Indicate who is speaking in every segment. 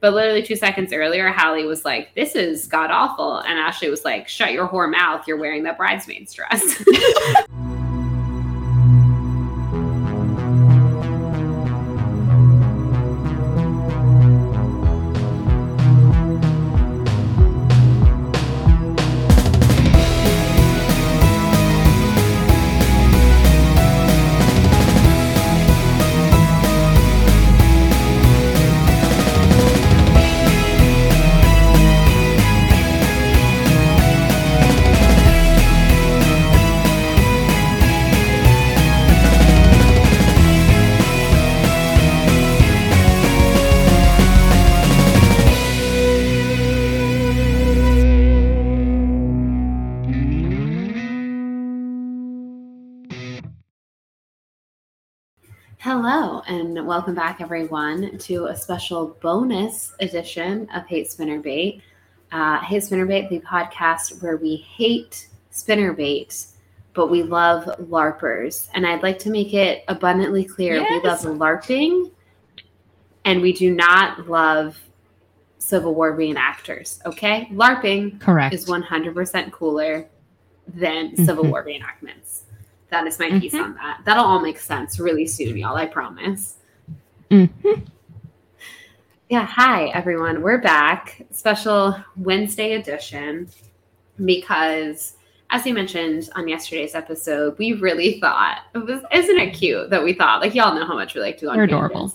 Speaker 1: But literally two seconds earlier, Hallie was like, This is god awful. And Ashley was like, Shut your whore mouth. You're wearing that bridesmaid's dress. And welcome back, everyone, to a special bonus edition of Hate Spinnerbait. Uh, Hate Spinnerbait, the podcast where we hate spinnerbait, but we love LARPers. And I'd like to make it abundantly clear
Speaker 2: Yes.
Speaker 1: we love LARPing, and we do not love Civil War reenactors. Okay, LARPing
Speaker 2: Correct.
Speaker 1: is 100% cooler than Civil
Speaker 2: Mhm.
Speaker 1: War reenactments. That is my piece
Speaker 2: Mhm.
Speaker 1: on that. That'll all make sense really soon, y'all. I promise.
Speaker 2: Mhm.
Speaker 1: Yeah, hi everyone. We're back. Special Wednesday edition because as we mentioned on yesterday's episode, we really thought it was isn't it cute that we thought like y'all know how much we like to go on tangents.
Speaker 2: adorable.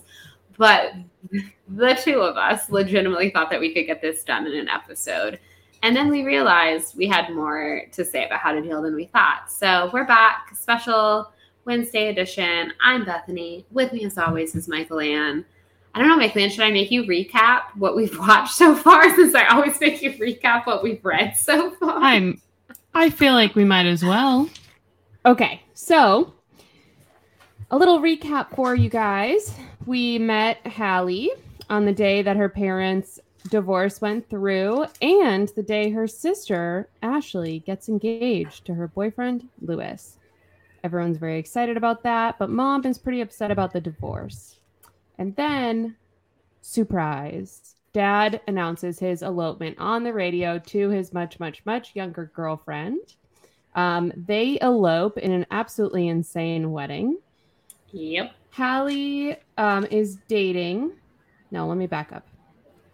Speaker 1: But the two of us legitimately thought that we could get this done in an episode. And then we realized we had more to say about how to deal than we thought. So we're back, special Wednesday edition. I'm Bethany. With me, as always, is Michael Ann. I don't know, Michael Ann, should I make you recap what we've watched so far? Since I always make you recap what we've read so far.
Speaker 2: I'm. I feel like we might as well. Okay, so a little recap for you guys. We met Hallie on the day that her parents' divorce went through, and the day her sister Ashley gets engaged to her boyfriend Lewis. Everyone's very excited about that, but mom is pretty upset about the divorce. And then, surprise, dad announces his elopement on the radio to his much, much, much younger girlfriend. Um, they elope in an absolutely insane wedding.
Speaker 1: Yep.
Speaker 2: Hallie um, is dating. No, let me back up.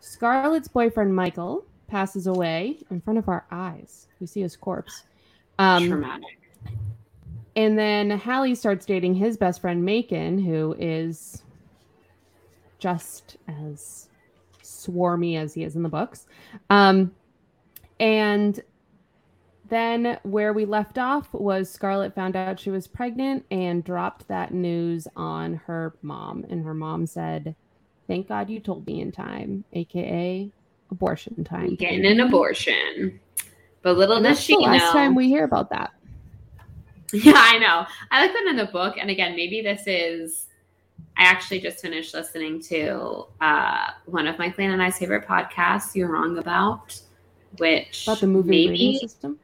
Speaker 2: Scarlett's boyfriend Michael passes away in front of our eyes. We see his corpse. Um,
Speaker 1: Traumatic.
Speaker 2: and then Hallie starts dating his best friend Macon, who is just as swarmy as he is in the books. Um, and then where we left off was Scarlett found out she was pregnant and dropped that news on her mom. And her mom said, Thank God you told me in time, aka abortion time.
Speaker 1: Getting an abortion. But little
Speaker 2: And
Speaker 1: does she
Speaker 2: the last
Speaker 1: know.
Speaker 2: time we hear about that.
Speaker 1: Yeah, I know. I like that in the book. And again, maybe this is. I actually just finished listening to uh, one of my clan and I's favorite podcasts, You're Wrong About, which
Speaker 2: About the movie
Speaker 1: maybe,
Speaker 2: rating system.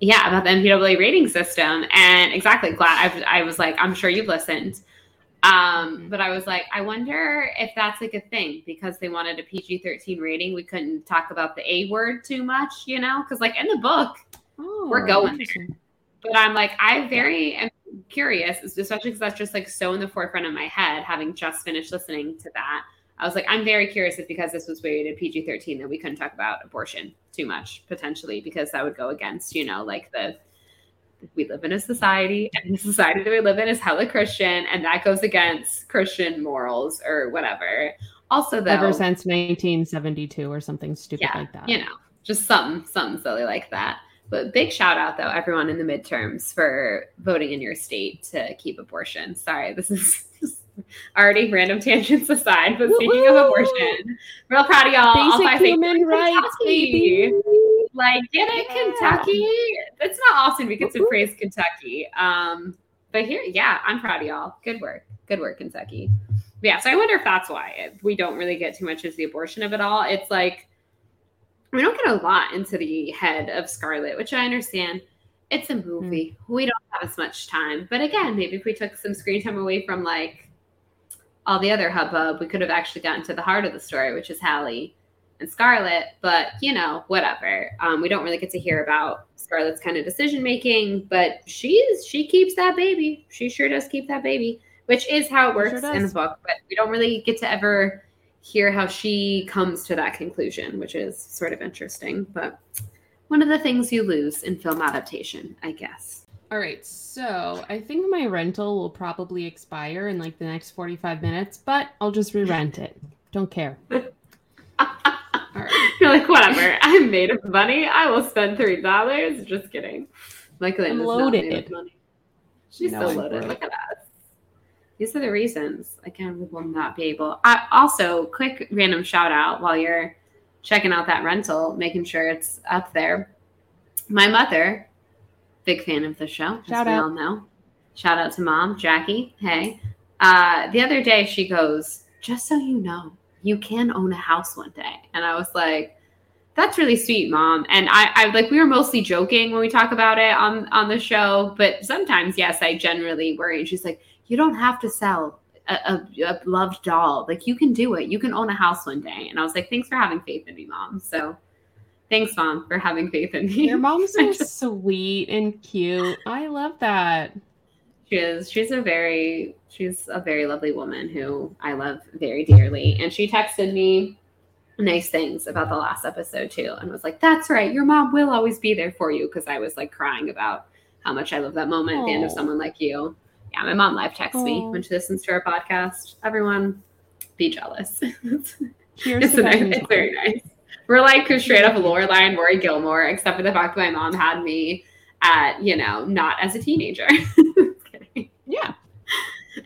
Speaker 1: yeah, about the MPAA rating system. And exactly, glad I, I was like, I'm sure you've listened. Um, but I was like, I wonder if that's like a thing because they wanted a PG 13 rating. We couldn't talk about the A word too much, you know? Because, like, in the book,
Speaker 2: Oh,
Speaker 1: We're going but I'm like, I very am curious, especially because that's just like so in the forefront of my head, having just finished listening to that. I was like, I'm very curious if because this was rated PG 13 that we couldn't talk about abortion too much potentially, because that would go against, you know, like the we live in a society and the society that we live in is hella Christian and that goes against Christian morals or whatever. Also, though,
Speaker 2: Ever since 1972 or something stupid
Speaker 1: yeah,
Speaker 2: like that.
Speaker 1: you know, just something, something silly like that. But big shout out though, everyone in the midterms for voting in your state to keep abortion. Sorry, this is already random tangents aside, but speaking of abortion, real proud of y'all.
Speaker 2: Basic human rights, baby.
Speaker 1: Like, get it,
Speaker 2: Yeah.
Speaker 1: Kentucky. It's not often we get to praise Kentucky. Um, but here, yeah, I'm proud of y'all. Good work. Good work, Kentucky. But yeah, so I wonder if that's why we don't really get too much as the abortion of it all. It's like we don't get a lot into the head of Scarlet, which I understand. It's a movie. We don't have as much time. But again, maybe if we took some screen time away from like all the other hubbub, we could have actually gotten to the heart of the story, which is Hallie and Scarlett. But you know, whatever. Um, we don't really get to hear about Scarlett's kind of decision making, but she's she keeps that baby. She sure does keep that baby, which is how it works sure in the book. But we don't really get to ever hear how she comes to that conclusion, which is sort of interesting. But one of the things you lose in film adaptation, I guess.
Speaker 2: All right, so I think my rental will probably expire in like the next 45 minutes, but I'll just re rent it. Don't care.
Speaker 1: right. You're like, whatever. I'm made of money. I will spend three dollars. Just kidding. Michael I'm loaded. money. She's no, so loaded. Look at us. These are the reasons. Again, we will not be able. I, also, quick random shout out while you're checking out that rental, making sure it's up there. My mother, big fan of the show, shout as we out. all know. Shout out to mom, Jackie. Hey. Uh, the other day she goes, just so you know, you can own a house one day. And I was like, that's really sweet, mom. And I, I like we were mostly joking when we talk about it on on the show, but sometimes, yes, I generally worry. And she's like, you don't have to sell a, a, a loved doll. Like you can do it. You can own a house one day. And I was like, thanks for having faith in me, mom. So thanks, mom, for having faith in me.
Speaker 2: Your mom's so sweet and cute. I love that.
Speaker 1: She is. She's a very she's a very lovely woman who I love very dearly. And she texted me nice things about the last episode too, and was like, "That's right, your mom will always be there for you." Because I was like crying about how much I love that moment Aww. at the end of someone like you. Yeah, my mom live texts Aww. me when she listens to our podcast. Everyone, be jealous. Cheers it's, nice, it's very nice. We're like straight up Lorelai and Rory Gilmore, except for the fact that my mom had me at you know not as a teenager.
Speaker 2: yeah.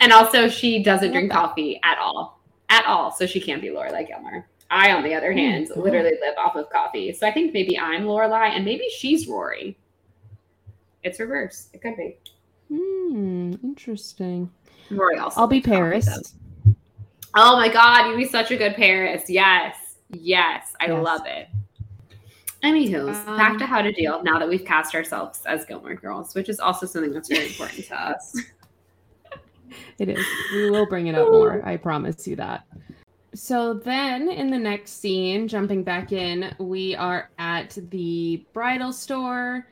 Speaker 1: And also, she doesn't drink coffee at all, at all. So she can't be Lorelai Gilmore. I, on the other hmm, hand, mm-hmm. literally live off of coffee. So I think maybe I'm Lorelai, and maybe she's Rory. It's reverse. It could be.
Speaker 2: Hmm. Interesting.
Speaker 1: Rory also.
Speaker 2: I'll be Paris.
Speaker 1: oh my god, you'd be such a good Paris. Yes. Yes. I yes. love it. Anywho, um, back to how to deal now that we've cast ourselves as Gilmore Girls, which is also something that's very important to us.
Speaker 2: It is. We will bring it up more. I promise you that. So then in the next scene, jumping back in, we are at the bridal store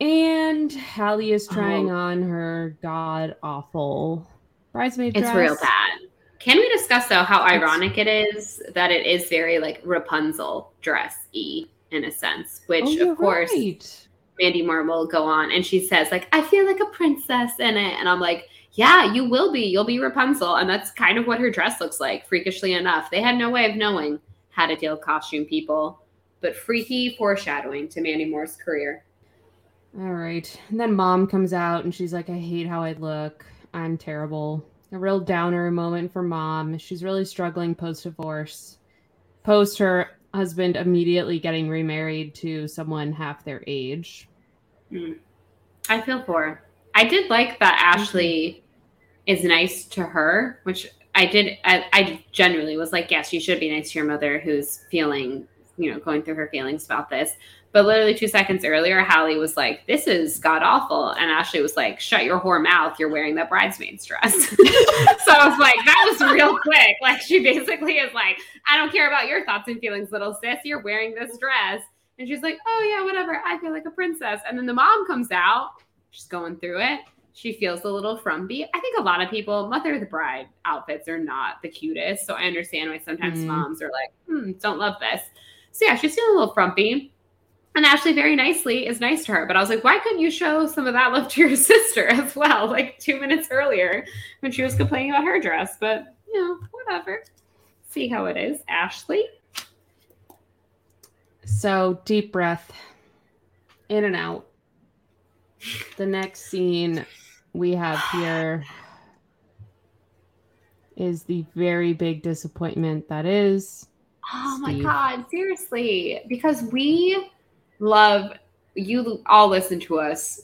Speaker 2: and Hallie is trying oh. on her god awful bridesmaid
Speaker 1: dress. It's real bad. Can we discuss though how ironic it is that it is very like Rapunzel dress y in a sense, which oh, of course right. Mandy Moore will go on and she says like I feel like a princess in it, and I'm like yeah, you will be. You'll be Rapunzel. And that's kind of what her dress looks like, freakishly enough. They had no way of knowing how to deal with costume people, but freaky foreshadowing to Mandy Moore's career.
Speaker 2: All right. And then mom comes out and she's like, I hate how I look. I'm terrible. A real downer moment for mom. She's really struggling post divorce, post her husband immediately getting remarried to someone half their age.
Speaker 1: Mm. I feel for her. I did like that Ashley is nice to her, which I did. I, I genuinely was like, yes, you should be nice to your mother who's feeling, you know, going through her feelings about this. But literally two seconds earlier, Hallie was like, this is god awful. And Ashley was like, shut your whore mouth. You're wearing that bridesmaid's dress. so I was like, that was real quick. Like, she basically is like, I don't care about your thoughts and feelings, little sis. You're wearing this dress. And she's like, oh, yeah, whatever. I feel like a princess. And then the mom comes out. She's going through it she feels a little frumpy. I think a lot of people, mother of the bride outfits are not the cutest. So I understand why sometimes mm. moms are like, hmm, don't love this. So yeah, she's feeling a little frumpy. And Ashley very nicely is nice to her. But I was like, why couldn't you show some of that love to your sister as well? Like two minutes earlier when she was complaining about her dress. But you know, whatever. See how it is, Ashley.
Speaker 2: So deep breath in and out. The next scene we have here is the very big disappointment that is.
Speaker 1: Oh Steve. my God, seriously. Because we love, you all listen to us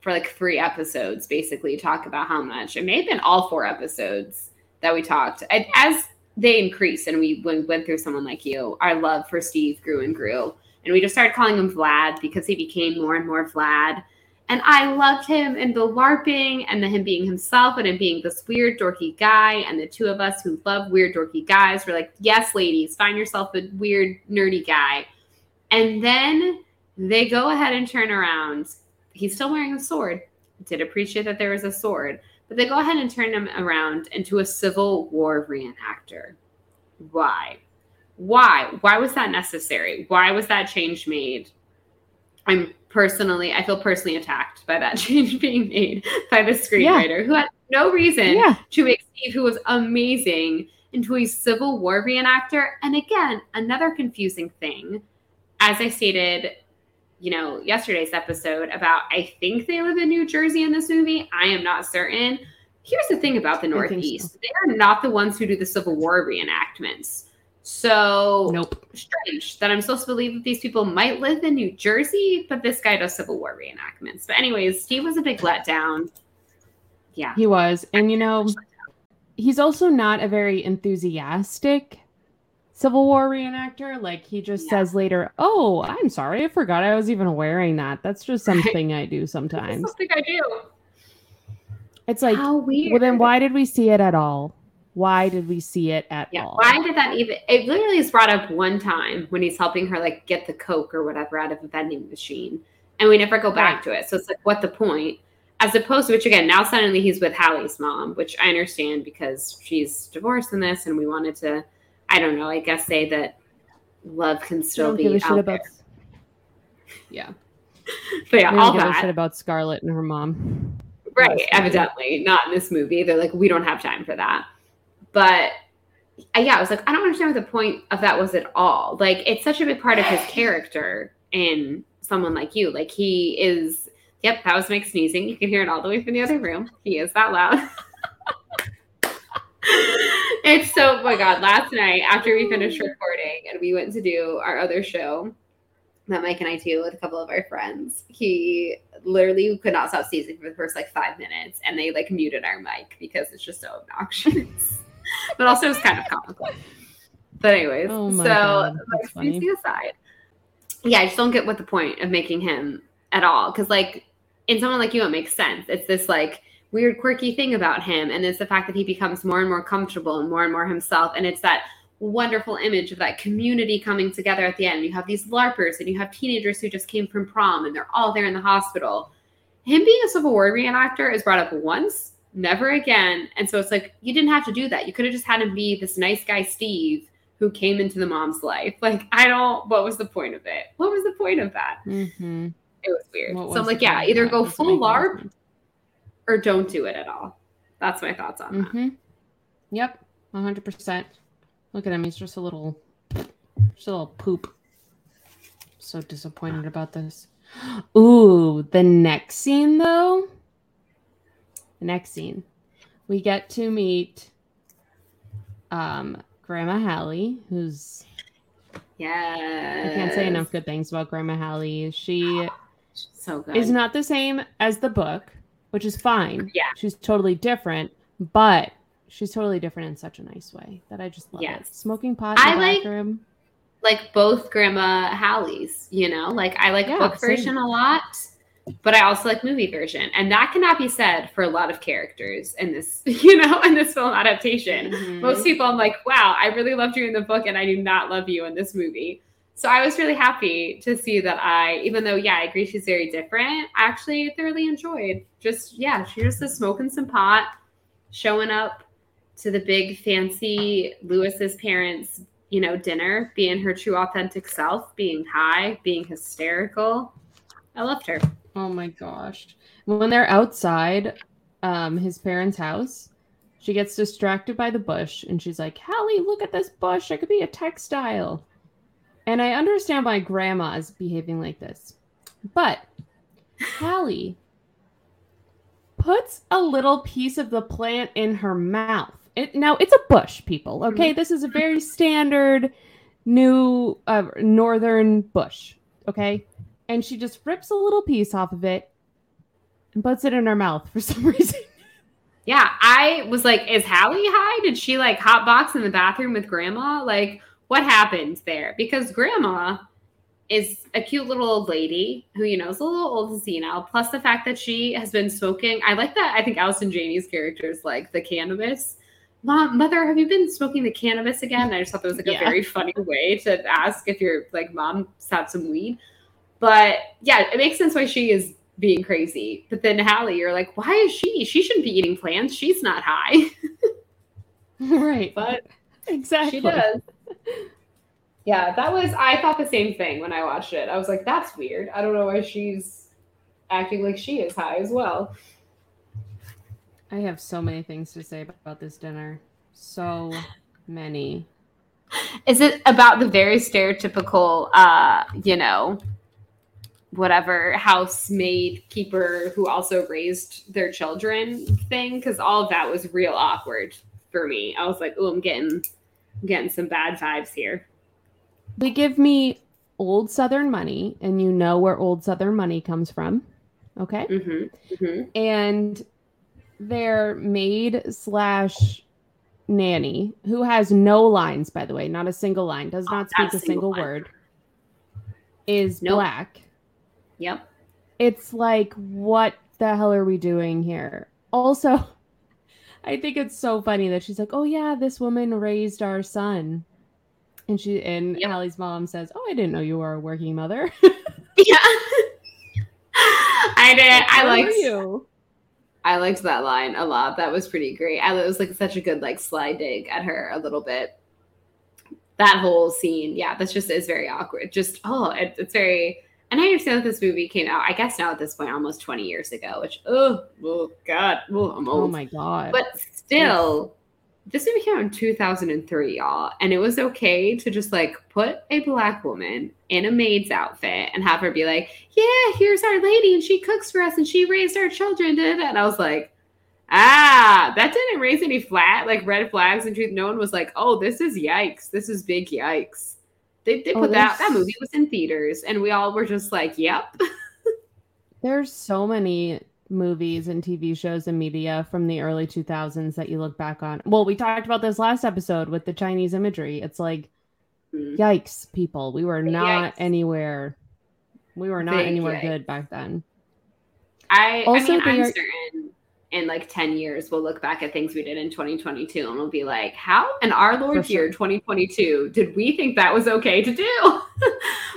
Speaker 1: for like three episodes, basically, talk about how much. It may have been all four episodes that we talked. And as they increased and we went, went through someone like you, our love for Steve grew and grew. And we just started calling him Vlad because he became more and more Vlad And I loved him and the LARPing and the him being himself and him being this weird, dorky guy. And the two of us who love weird, dorky guys were like, yes, ladies, find yourself a weird, nerdy guy. And then they go ahead and turn around. He's still wearing a sword. Did appreciate that there was a sword, but they go ahead and turn him around into a Civil War reenactor. Why? Why? Why was that necessary? Why was that change made? I'm personally, I feel personally attacked by that change being made by the screenwriter yeah. who had no reason yeah. to make Steve, who was amazing, into a Civil War reenactor. And again, another confusing thing, as I stated, you know, yesterday's episode about I think they live in New Jersey in this movie. I am not certain. Here's the thing about the Northeast. So. They are not the ones who do the Civil War reenactments. So
Speaker 2: nope.
Speaker 1: strange that I'm supposed to believe that these people might live in New Jersey, but this guy does Civil War reenactments. But anyways, Steve was a big letdown. Yeah.
Speaker 2: He was. And you know, he's also not a very enthusiastic Civil War reenactor. Like he just yeah. says later, "Oh, I'm sorry, I forgot I was even wearing that. That's just something I do sometimes."
Speaker 1: something I do.
Speaker 2: It's like, well, then why did we see it at all? Why did we see it at yeah, all?
Speaker 1: Why did that even? It literally is brought up one time when he's helping her like get the coke or whatever out of a vending machine, and we never go back to it. So it's like, what the point? As opposed to which again, now suddenly he's with Hallie's mom, which I understand because she's divorced in this, and we wanted to, I don't know, I guess say that love can still be out about, there.
Speaker 2: Yeah,
Speaker 1: but yeah, all that
Speaker 2: shit about Scarlett and her mom.
Speaker 1: Right, evidently not in this movie. They're like, we don't have time for that. But uh, yeah, I was like, I don't understand what the point of that was at all. Like, it's such a big part of his character in someone like you. Like, he is, yep, that was Mike sneezing. You can hear it all the way from the other room. He is that loud. it's so, oh my God, last night after we finished oh. recording and we went to do our other show that Mike and I do with a couple of our friends, he literally could not stop sneezing for the first like five minutes and they like muted our mic because it's just so obnoxious. but also it's kind of comical. But anyways, oh so like, aside, yeah, I just don't get what the point of making him at all. Because like in someone like you, it makes sense. It's this like weird, quirky thing about him, and it's the fact that he becomes more and more comfortable and more and more himself, and it's that wonderful image of that community coming together at the end. You have these LARPers and you have teenagers who just came from prom and they're all there in the hospital. Him being a Civil War reenactor is brought up once never again. And so it's like, you didn't have to do that. You could have just had him be this nice guy, Steve, who came into the mom's life. Like, I don't, what was the point of it? What was the point of that? Mm-hmm. It was weird. so I'm like, yeah, either go full LARP or don't do it at all. That's my thoughts on mm-hmm. that.
Speaker 2: Yep, 100%. Look at him. He's just a little, just a little poop. So disappointed about this. Ooh, the next scene though the next scene, we get to meet um, Grandma Hallie, who's
Speaker 1: yeah,
Speaker 2: I can't say enough good things about Grandma Hallie. She
Speaker 1: so good.
Speaker 2: is not the same as the book, which is fine.
Speaker 1: Yeah,
Speaker 2: she's totally different, but she's totally different in such a nice way that I just love yes. it. Smoking pot in I the like, bathroom.
Speaker 1: Like both Grandma Hallies, you know, like I like yeah, book same. version a lot but I also like movie version. And that cannot be said for a lot of characters in this, you know, in this film adaptation. Mm-hmm. Most people I'm like, wow, I really loved you in the book and I do not love you in this movie. So I was really happy to see that I, even though, yeah, I agree she's very different, I actually thoroughly enjoyed just, yeah, she's just smoking some pot, showing up to the big fancy Lewis's parents, you know, dinner, being her true authentic self, being high, being hysterical. I loved her.
Speaker 2: Oh my gosh. When they're outside um, his parents' house, she gets distracted by the bush and she's like, Hallie, look at this bush. It could be a textile. And I understand why grandma is behaving like this. But Hallie puts a little piece of the plant in her mouth. It, now, it's a bush, people. Okay. Mm-hmm. This is a very standard new uh, northern bush. Okay and she just rips a little piece off of it and puts it in her mouth for some reason.
Speaker 1: Yeah, I was like, is Hallie high? Did she like hot box in the bathroom with grandma? Like, what happened there? Because grandma is a cute little old lady who, you know, is a little old and senile, plus the fact that she has been smoking. I like that. I think Allison Janney's character is like the cannabis. Mom, mother, have you been smoking the cannabis again? I just thought that was like yeah. a very funny way to ask if your like mom's had some weed. But yeah, it makes sense why she is being crazy. But then Hallie, you're like, why is she? She shouldn't be eating plants. She's not high.
Speaker 2: right.
Speaker 1: But
Speaker 2: exactly.
Speaker 1: She does. Yeah, that was I thought the same thing when I watched it. I was like, that's weird. I don't know why she's acting like she is high as well.
Speaker 2: I have so many things to say about this dinner. So many.
Speaker 1: Is it about the very stereotypical uh, you know, whatever housemaid keeper who also raised their children thing? Because all of that was real awkward for me. I was like, oh, I'm getting I'm getting some bad vibes here.
Speaker 2: They give me old Southern money, and you know where old Southern money comes from. Okay.
Speaker 1: Mm-hmm. Mm-hmm.
Speaker 2: And their maid slash nanny, who has no lines, by the way, not a single line, does not speak a single, single word, is nope. black.
Speaker 1: Yep.
Speaker 2: It's like, what the hell are we doing here? Also, I think it's so funny that she's like, "Oh yeah, this woman raised our son," and she and yep. Hallie's mom says, "Oh, I didn't know you were a working mother."
Speaker 1: yeah, I did. I liked you. I liked that line a lot. That was pretty great. I, it was like such a good like sly dig at her a little bit. That whole scene, yeah, that's just is very awkward. Just oh, it, it's very and I understand that this movie came out, I guess now at this point, almost 20 years ago, which, oh, oh God, oh, I'm old.
Speaker 2: Oh my God.
Speaker 1: But still, this movie came out in 2003, y'all. And it was okay to just like put a black woman in a maid's outfit and have her be like, yeah, here's our lady and she cooks for us and she raised our children. And I was like, ah, that didn't raise any flat, like red flags. And truth, no one was like, oh, this is yikes. This is big yikes. They, they oh, put that that movie was in theaters, and we all were just like, "Yep."
Speaker 2: there's so many movies and TV shows and media from the early 2000s that you look back on. Well, we talked about this last episode with the Chinese imagery. It's like, mm. yikes, people. We were not yikes. anywhere. We were not Big anywhere yikes. good back then.
Speaker 1: I also I mean, I'm certain in like 10 years we'll look back at things we did in 2022 and we'll be like how in our lord year 2022 did we think that was okay to do?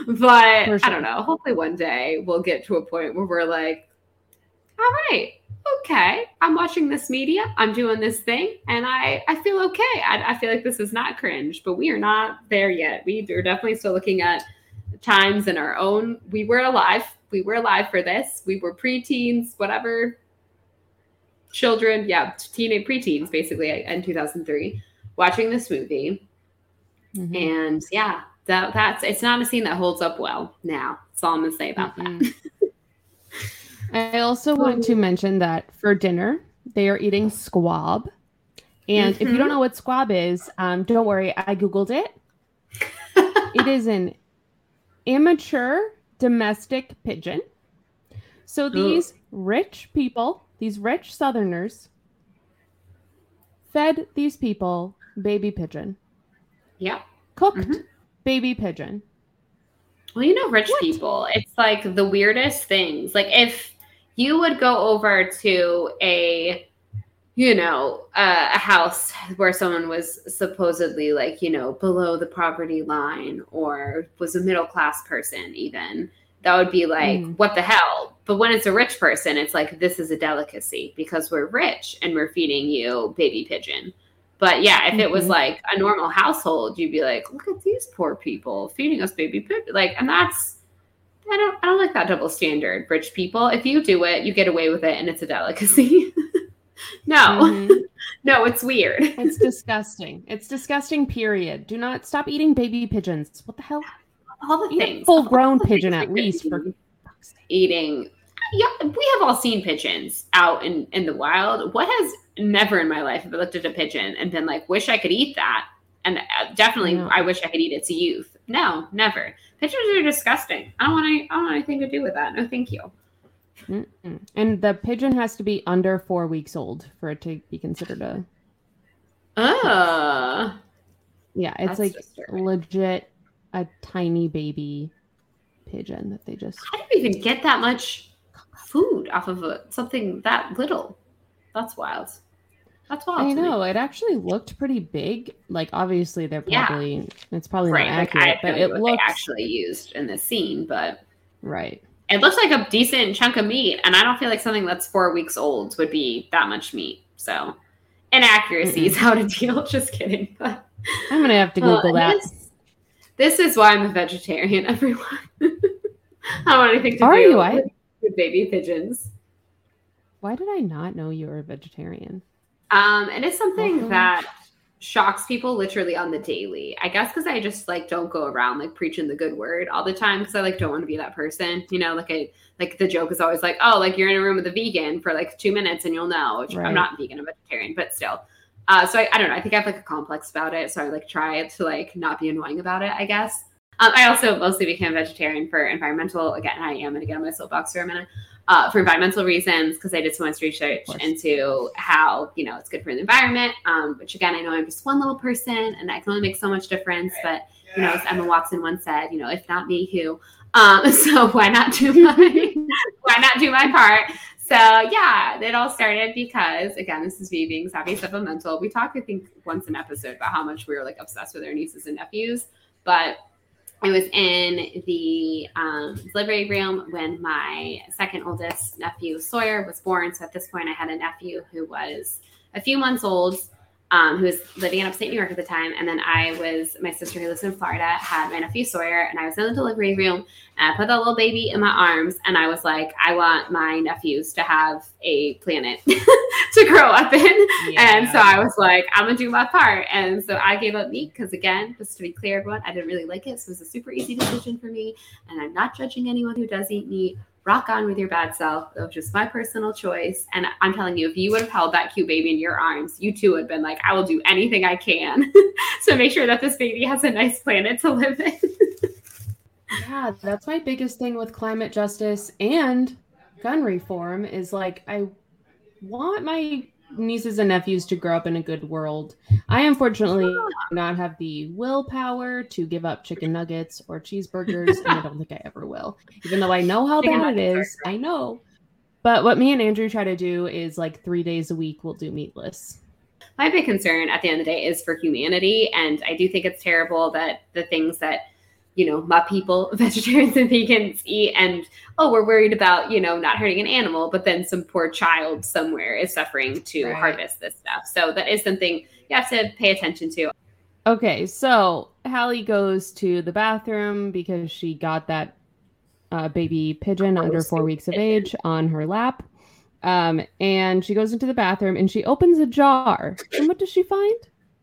Speaker 1: But sure. i don't know hopefully one day we'll get to a point where we're like all right okay i'm watching this media i'm doing this thing and i i feel okay. I, I feel like this is not cringe but we are not there yet. We are definitely still looking at times in our own we were alive we were alive for this we were preteens whatever children, yeah, teenage preteens basically in 2003 watching this movie. Mm-hmm. And yeah, that that's it's not a scene that holds up well now. That's all I'm gonna say about mm-hmm. that.
Speaker 2: I also want to mention that for dinner they are eating squab. And mm-hmm. if you don't mm-hmm. know what squab is, um, don't worry, I googled it. it is an immature domestic pigeon. So these rich people these rich Southerners fed these people baby pigeon.
Speaker 1: Yep.
Speaker 2: Cooked mm-hmm. baby pigeon.
Speaker 1: Well, you know, rich what? people, it's like the weirdest things. Like if you would go over to a, you know, uh, a house where someone was supposedly like, you know, below the poverty line or was a middle class person, even, that would be like, mm. what the hell? But when it's a rich person, it's like, this is a delicacy because we're rich and we're feeding you baby pigeon. But yeah, if mm-hmm. it was mm-hmm. like a normal household, you'd be like, look at these poor people feeding us baby pigeon. Like, and that's, I don't, I don't like that double standard. Rich people, if you do it, you get away with it and it's a delicacy. no, mm-hmm. no, it's weird.
Speaker 2: it's disgusting. It's disgusting, period. Do not stop eating baby pigeons. What the hell?
Speaker 1: all the Eat things.
Speaker 2: Full grown pigeon at least for
Speaker 1: eating. Yeah, we have all seen pigeons out in, in the wild. What has never in my life have I looked at a pigeon and been like, wish I could eat that? And uh, definitely, yeah. I wish I could eat its youth. No, never. Pigeons are disgusting. I don't want any, I don't want anything to do with that. No, thank you.
Speaker 2: Mm-mm. And the pigeon has to be under four weeks old for it to be considered a.
Speaker 1: Uh,
Speaker 2: yeah, it's like legit a tiny baby pigeon that they just.
Speaker 1: How do you even get that much food off of a, something that little? That's wild. That's wild.
Speaker 2: I
Speaker 1: to me.
Speaker 2: know it actually looked pretty big. Like obviously they're
Speaker 1: Yeah.
Speaker 2: probably it's probably
Speaker 1: Right.
Speaker 2: not
Speaker 1: Like,
Speaker 2: accurate, but it looks
Speaker 1: actually used in this scene, but
Speaker 2: right.
Speaker 1: it looks like a decent chunk of meat. And I don't feel like something that's four weeks old would be that much meat. So inaccuracies, how to deal. Just kidding. But
Speaker 2: I'm gonna have to
Speaker 1: Uh,
Speaker 2: Google that.
Speaker 1: This, this is why I'm a vegetarian, everyone. I don't want anything to
Speaker 2: Are
Speaker 1: do
Speaker 2: you? I-
Speaker 1: baby pigeons.
Speaker 2: Why did I not know you were a vegetarian?
Speaker 1: Um, and it's something that shocks people literally on the daily. I guess because I just like don't go around like preaching the good word all the time because I like don't want to be that person. You know, like I like the joke is always like, oh, like you're in a room with a vegan for like two minutes and you'll know. Which
Speaker 2: Right.
Speaker 1: I'm not vegan, I'm vegetarian, but still. Uh, so I, I don't know. I think I have like a complex about it. So I like try to like not be annoying about it. I guess. Um, I also mostly became vegetarian for environmental. Again, I am going to get on my soapbox for a minute. Uh, for environmental reasons, because I did so much research into how you know it's good for the environment. Um, which again, I know I'm just one little person, and I can only make so much difference. But you know, as Emma Watson once said, you know, if not me, who? Um, so why not do my why not do my part? So yeah, it all started because again, this is me being savvy supplemental. We talked, I think, once an episode about how much we were like obsessed with our nieces and nephews, but I was in the um, delivery room when my second oldest nephew Sawyer was born. So at this point, I had a nephew who was a few months old, um, who was living in upstate New York at the time, and then I was my sister who lives in Florida had my nephew Sawyer, and I was in the delivery room, and I put that little baby in my arms, and I was like, I want my nephews to have a planet to grow up in. And so I was like, I'm gonna do my part. And so I gave up meat because, again, just to be clear, everyone, I didn't really like it. So it was a super easy decision for me. And I'm not judging anyone who does eat meat. Rock on with your bad self. It was just my personal choice. And I'm telling you, if you would have held that cute baby in your arms, you too would have been like, I will do anything I can to make sure that this baby has a nice planet to live in.
Speaker 2: Yeah, that's my biggest thing with climate justice and gun reform is like I want my nieces and nephews to grow up in a good world. I unfortunately ah. do not have the willpower to give up chicken nuggets or cheeseburgers, and I don't think I ever will. Even though I know how
Speaker 1: Chicken
Speaker 2: bad it is, I know. But what me and Andrew try to do is like three days a week we'll do meatless.
Speaker 1: my big concern at the end of the day is for humanity and i do think it's terrible that the things that you know my people vegetarians and vegans eat and oh we're worried about you know not hurting an animal but then some poor child somewhere is suffering to
Speaker 2: Right.
Speaker 1: harvest this stuff so that is something you have to pay attention to
Speaker 2: Okay, so Hallie goes to the bathroom because she got that uh, baby pigeon under four weeks of age on her lap. Um, and she goes into the bathroom and she opens a jar. And what does she find?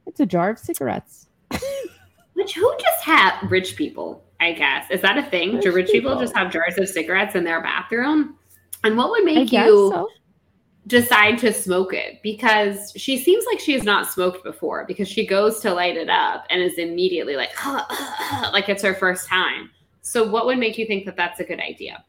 Speaker 2: It's a jar of cigarettes.
Speaker 1: which who just have rich people i guess. Is that a thing? Do
Speaker 2: Rich
Speaker 1: rich people
Speaker 2: people.
Speaker 1: just have jars of cigarettes in their bathroom? And what would make you
Speaker 2: so.
Speaker 1: decide to smoke it? Because she seems like she has not smoked before because she goes to light it up and is immediately like like it's her first time. So what would make you think that that's a good idea?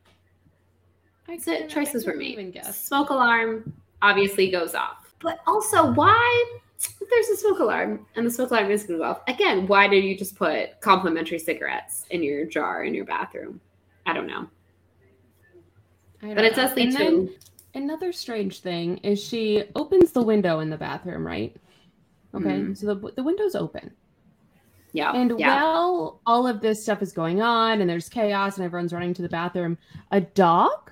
Speaker 2: I
Speaker 1: so
Speaker 2: couldn't- I
Speaker 1: choices were made
Speaker 2: even guess.
Speaker 1: smoke alarm obviously goes off. But also why if there's a smoke alarm and the smoke alarm is going off again why did you just put complimentary cigarettes in your jar in your bathroom i don't know
Speaker 2: I don't
Speaker 1: but it
Speaker 2: know.
Speaker 1: does lead to
Speaker 2: another strange thing is she opens the window in the bathroom, right? Okay,
Speaker 1: Mhm.
Speaker 2: so the, the window's open.
Speaker 1: yeah
Speaker 2: And
Speaker 1: yeah
Speaker 2: while all of this stuff is going on and there's chaos and everyone's running to the bathroom, a dog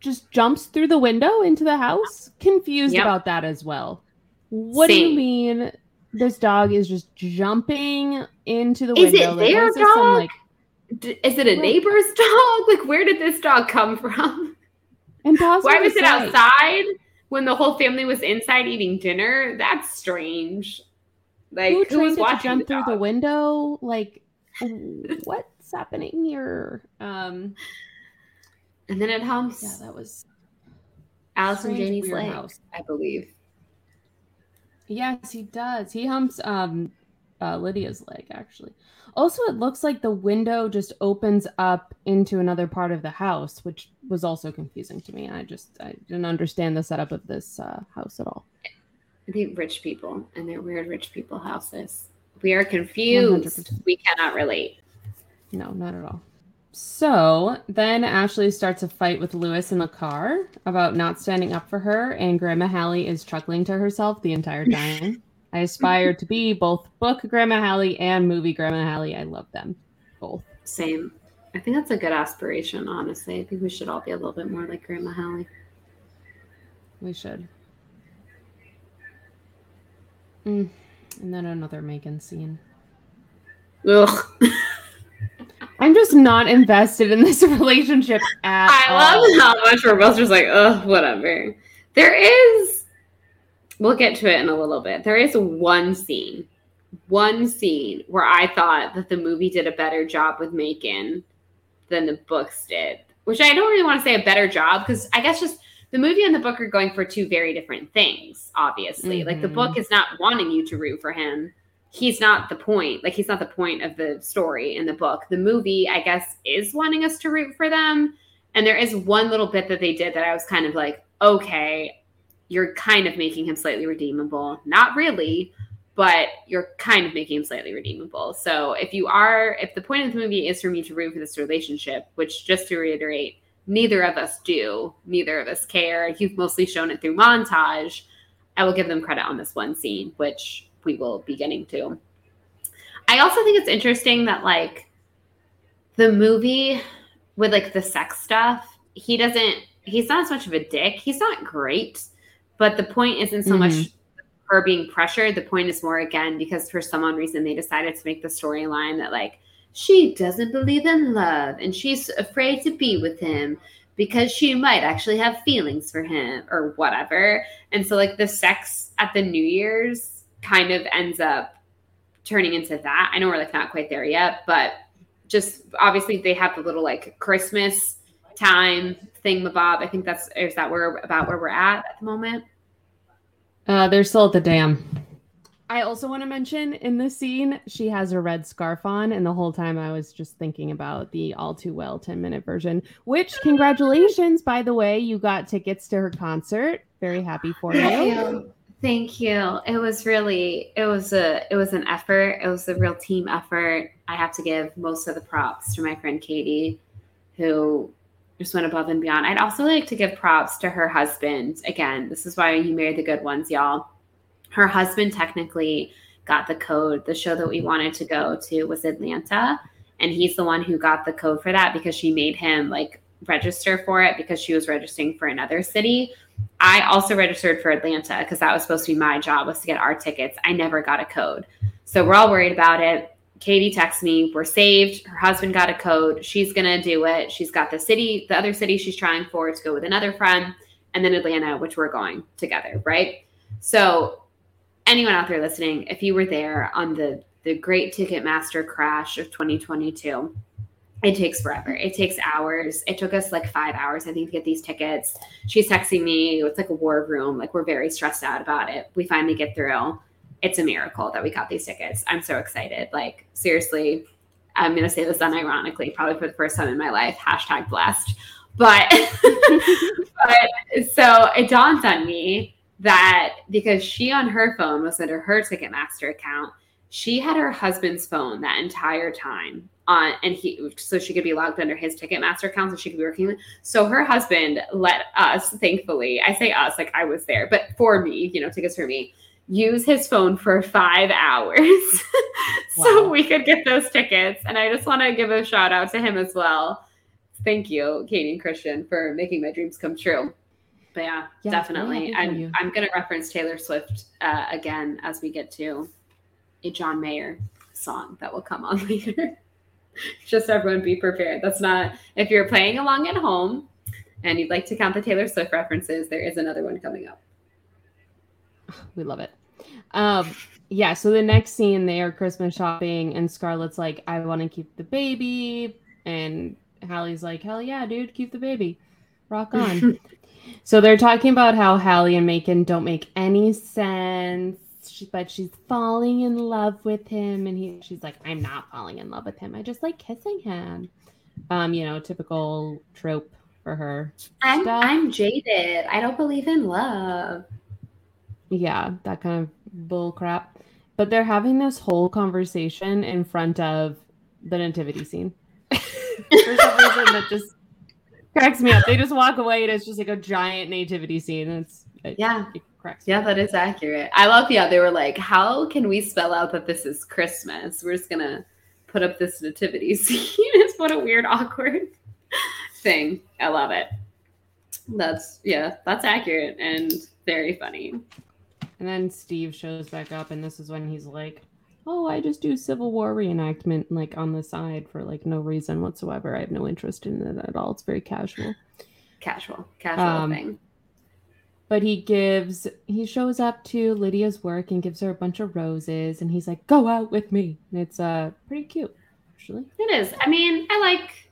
Speaker 2: just jumps through the window into the house. Confused
Speaker 1: Yep.
Speaker 2: about that as well. What do you mean this dog is just jumping into the window?
Speaker 1: Is it
Speaker 2: window?
Speaker 1: their
Speaker 2: this some,
Speaker 1: dog?
Speaker 2: like
Speaker 1: D- is it a neighbor's dog like where did this dog come from
Speaker 2: impossible
Speaker 1: Why was it outside when the whole family was inside eating dinner? That's strange. Like
Speaker 2: Who
Speaker 1: who, was watching
Speaker 2: jump
Speaker 1: the
Speaker 2: through the window? Like what's happening here? Um
Speaker 1: And then it humps
Speaker 2: yeah, that was
Speaker 1: Allison
Speaker 2: Janney's
Speaker 1: leg,
Speaker 2: house.
Speaker 1: I believe.
Speaker 2: Yes, he does. He humps um uh, Lydia's leg actually. Also, it looks like the window just opens up into another part of the house, which was also confusing to me. I just I didn't understand the setup of this uh, house at all.
Speaker 1: I think rich people and their weird rich people houses. We are confused.
Speaker 2: 100%.
Speaker 1: We cannot relate.
Speaker 2: No, not at all. So then Ashley starts a fight with Lewis in the car about not standing up for her, and Grandma Hallie is chuckling to herself the entire time. I aspire to be both book Grandma Hallie and movie Grandma Hallie. I love them both.
Speaker 1: Same. I think that's a good aspiration, honestly. I think we should all be a little bit more like Grandma Hallie.
Speaker 2: We should. Mm. And then another Macon scene.
Speaker 1: Ugh.
Speaker 2: I'm just not invested in this relationship at
Speaker 1: I
Speaker 2: all.
Speaker 1: I love how much we're both just like, ugh, whatever. There is, we'll get to it in a little bit. There is one scene, one scene where I thought that the movie did a better job with Macon than the books did, which I don't really want to say a better job because I guess just the movie and the book are going for two very different things, obviously. Like the book mm-hmm. is not wanting you to root for him. He's not the point. Like he's not the point of the story in the book. The movie, I guess, is wanting us to root for them. And there is one little bit that they did that I was kind of like, okay, you're kind of making him slightly redeemable. Not really, but you're kind of making him slightly redeemable. So if you are, if the point of the movie is for me to root for this relationship, which just to reiterate, neither of us do, neither of us care. You've mostly shown it through montage. I will give them credit on this one scene, which we will be getting to. I also think it's interesting that like the movie with like the sex stuff, he doesn't he's not as much of a dick. He's not great, but the point isn't so much
Speaker 2: Mhm.
Speaker 1: her being pressured. The point is more again because for some odd reason they decided to make the storyline that like she doesn't believe in love and she's afraid to be with him because she might actually have feelings for him or whatever. And so like the sex at the New Year's kind of ends up turning into that. I know we're like not quite there yet, but just obviously they have the little like Christmas time thing mabob. I think that's is that where about where we're at at the moment.
Speaker 2: Uh, they're still at the dam. I also want to mention in this scene, she has a red scarf on, and the whole time I was just thinking about the all too well 10 minute version. Which, congratulations, by the way, you got tickets to her concert. Very happy for you.
Speaker 1: Thank you. It was really it was a it was an effort. It was a real team effort. I have to give most of the props to my friend Katie, who just went above and beyond. I'd also like to give props to her husband. Again, this is why you married the good ones, y'all. Her husband technically got the code. The show that we wanted to go to was Atlanta, and he's the one who got the code for that because she made him like register for it because she was registering for another city. I also registered for Atlanta because that was supposed to be my job was to get our tickets. I never got a code. So we're all worried about it. Katie texts me, we're saved. Her husband got a code. She's going to do it. She's got the city, the other city she's trying for to go with another friend, and then Atlanta, which we're going together, right? So anyone out there listening, if you were there on the the great Ticketmaster crash of 2022, it takes forever. It takes hours. It took us like five hours, I think, to get these tickets. She's texting me. It's like a war room. Like we're very stressed out about it. We finally get through. It's a miracle that we got these tickets. I'm so excited. Like seriously, I'm gonna say this unironically, probably for the first time in my life. Hashtag blessed. But but so it dawns on me that because she on her phone was under her Ticketmaster account, she had her husband's phone that entire time on and he so she could be logged under his Ticketmaster account so she could be working. So her husband let us, thankfully, I say us like I was there, but for me, you know, tickets for me, use his phone for five hours so we could get those tickets. And I just want to give a shout out to him as well. Thank you, Katie and Christian, for making my dreams come true. But yeah,
Speaker 2: Yeah,
Speaker 1: definitely.
Speaker 2: really happy you.
Speaker 1: I'm, I'm going to reference Taylor Swift uh, again as we get to a John Mayer song that will come on later. Just everyone be prepared. That's not, if you're playing along at home and you'd like to count the Taylor Swift references, there is another one coming up.
Speaker 2: We love it. Um, yeah, so the next scene, they are Christmas shopping, and Scarlett's like, I want to keep the baby. And Hallie's like, Hell yeah, dude, keep the baby. Rock on. so they're talking about how Hallie and Macon don't make any sense, she, but she's falling in love with him. And he, she's like, I'm not falling in love with him. I just like kissing him. Um, you know, typical trope for her.
Speaker 1: I'm,
Speaker 2: Stuff.
Speaker 1: I'm jaded. I don't believe in love.
Speaker 2: yeah, that kind of bull crap. But they're having this whole conversation in front of the nativity scene. For some reason, that just cracks me up. They just walk away and it's just like a giant nativity scene. It's it,
Speaker 1: Yeah.
Speaker 2: it cracks.
Speaker 1: Yeah, that is accurate. I love, yeah, they were like, how can we spell out that this is Christmas? We're just going to put up this nativity scene. it's what a weird, awkward thing. I love it. That's, yeah, that's accurate and very funny.
Speaker 2: And then Steve shows back up, and this is when he's like, "Oh, I just do Civil War reenactment like on the side for like no reason whatsoever. I have no interest in it at all. It's very casual."
Speaker 1: Casual, casual
Speaker 2: Um,
Speaker 1: thing.
Speaker 2: But he gives, he shows up to Lydia's work and gives her a bunch of roses, and he's like, "Go out with me." And it's uh pretty cute, actually.
Speaker 1: It is. I mean, I like,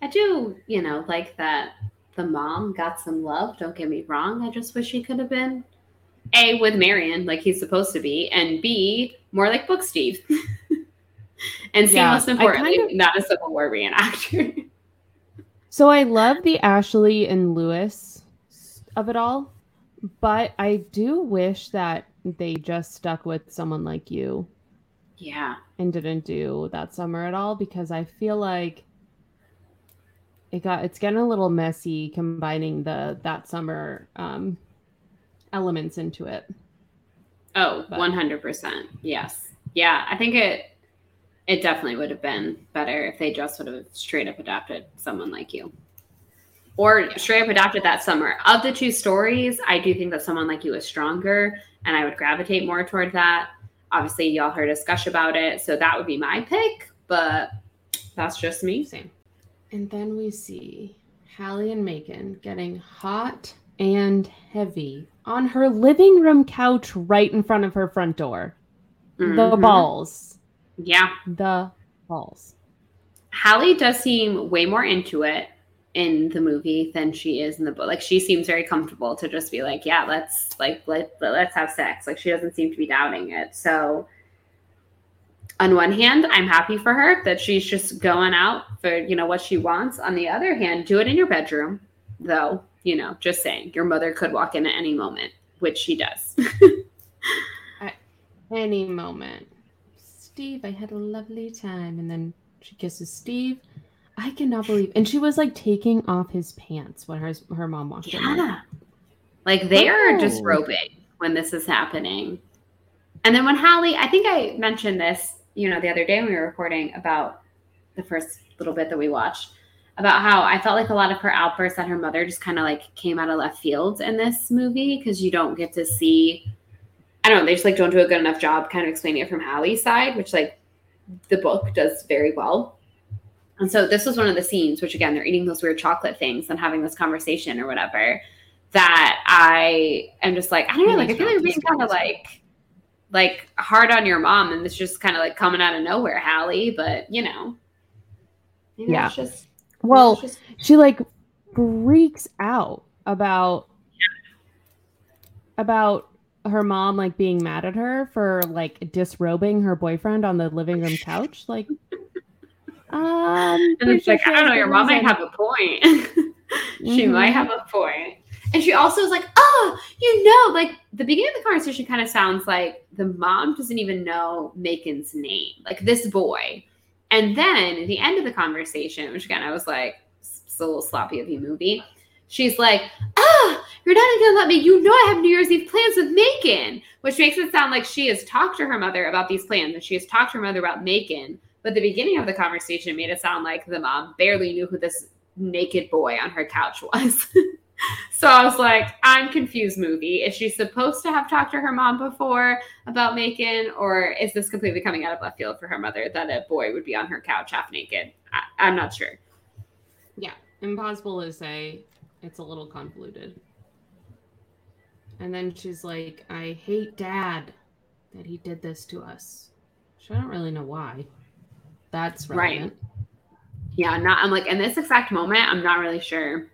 Speaker 1: I do, you know, like that the mom got some love. Don't get me wrong. I just wish he could have been A, with Marion, like he's supposed to be, and B, more like Book Steve. and C,
Speaker 2: Yeah,
Speaker 1: most importantly,
Speaker 2: kind of-
Speaker 1: not a Civil War reenactor.
Speaker 2: So I love the Ashley and Lewis of it all, but I do wish that they just stuck with someone like you
Speaker 1: yeah.
Speaker 2: and didn't do that summer at all because I feel like it got it's getting a little messy combining the that summer um elements into it.
Speaker 1: Oh,
Speaker 2: But-
Speaker 1: 100%. Yes. Yeah, I think it it definitely would have been better if they just would have straight up adopted someone like you. Or straight up adopted that summer. Of the two stories, I do think that someone like you is stronger and I would gravitate more toward that. Obviously, y'all heard us gush about it, so that would be my pick, but that's just me.
Speaker 2: Same. And then we see Hallie and Macon getting hot and heavy on her living room couch right in front of her front door. The
Speaker 1: Mhm.
Speaker 2: balls.
Speaker 1: Yeah.
Speaker 2: The balls.
Speaker 1: Hallie does seem way more into it in the movie than she is in the book. Like she seems very comfortable to just be like, yeah, let's like let let's have sex. Like she doesn't seem to be doubting it. So on one hand, I'm happy for her that she's just going out for, you know, what she wants. On the other hand, do it in your bedroom, though, you know, just saying. Your mother could walk in at any moment, which she does.
Speaker 2: Any moment. Steve, I had a lovely time. And then she kisses Steve. I cannot believe. And she was like taking off his pants when her her mom walked in.
Speaker 1: Yeah. Like they are
Speaker 2: Oh.
Speaker 1: disrobing when this is happening. And then when Hallie, I think I mentioned this, you know, the other day when we were recording about the first little bit that we watched, about how I felt like a lot of her outbursts at her mother just kind of like came out of left field in this movie because you don't get to see, I don't know, they just like don't do a good enough job kind of explaining it from Hallie's side, which like the book does very well. And so this was one of the scenes, which again, they're eating those weird chocolate things and having this conversation or whatever. That I am just like, I don't know, like I feel like you're being kind of like, like hard on your mom, and it's just kind of like coming out of nowhere, Hallie. But you know, maybe
Speaker 2: Yeah.
Speaker 1: it's just
Speaker 2: Well,
Speaker 1: it's just-
Speaker 2: she like freaks out about about her mom like being mad at her for like disrobing her boyfriend on the living room couch like um
Speaker 1: and it's like I don't know, your mom might have a point. she
Speaker 2: Mhm.
Speaker 1: might have a point. And she also is like, oh, you know, like the beginning of the conversation kind of sounds like the mom doesn't even know Macon's name, like this boy. And then at the end of the conversation, which again, I was like, it's a little sloppy of you movie. She's like, ah, you're not even gonna let me. You know, I have New Year's Eve plans with Macon, which makes it sound like she has talked to her mother about these plans and she has talked to her mother about Macon. But the beginning of the conversation made it sound like the mom barely knew who this naked boy on her couch was. so I was like, I'm confused, movie. Is she supposed to have talked to her mom before about Macon, or is this completely coming out of left field for her mother that a boy would be on her couch half naked? I, I'm not sure.
Speaker 2: yeah impossible to say it's a little convoluted and then she's like i hate dad that he did this to us which i don't really know why that's
Speaker 1: Right. Yeah, not. I'm like in this exact moment, I'm not really sure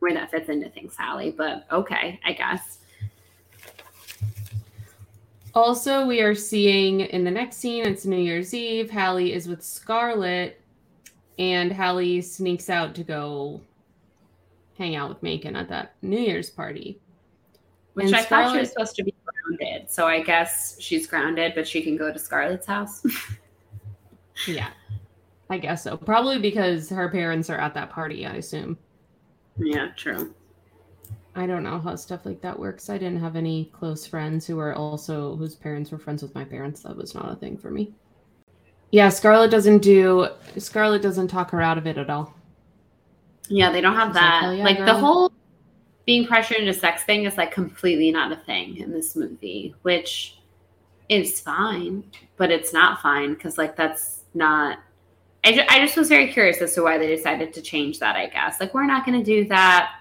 Speaker 1: where that fits into things, Sally. But okay, I guess.
Speaker 2: Also, we are seeing in the next scene, it's New Year's Eve. Hallie is with Scarlett, and Hallie sneaks out to go hang out with Macon at that New Year's party.
Speaker 1: Which
Speaker 2: And
Speaker 1: I thought she was supposed to be grounded. So I guess she's grounded, but she can go to Scarlett's house.
Speaker 2: Yeah. I guess so. Probably because her parents are at that party, I assume.
Speaker 1: Yeah, true.
Speaker 2: I don't know how stuff like that works. I didn't have any close friends who were also whose parents were friends with my parents. That was not a thing for me. Yeah, Scarlett doesn't do Scarlett doesn't talk her out of it at all.
Speaker 1: Yeah, they don't have
Speaker 2: She's
Speaker 1: that.
Speaker 2: like, "Oh, yeah,
Speaker 1: like the whole being pressured into sex thing is like completely not a thing in this movie, which is fine, but it's not fine because like that's not. I, ju- I just was very curious as to why they decided to change that. I guess like we're not going to do that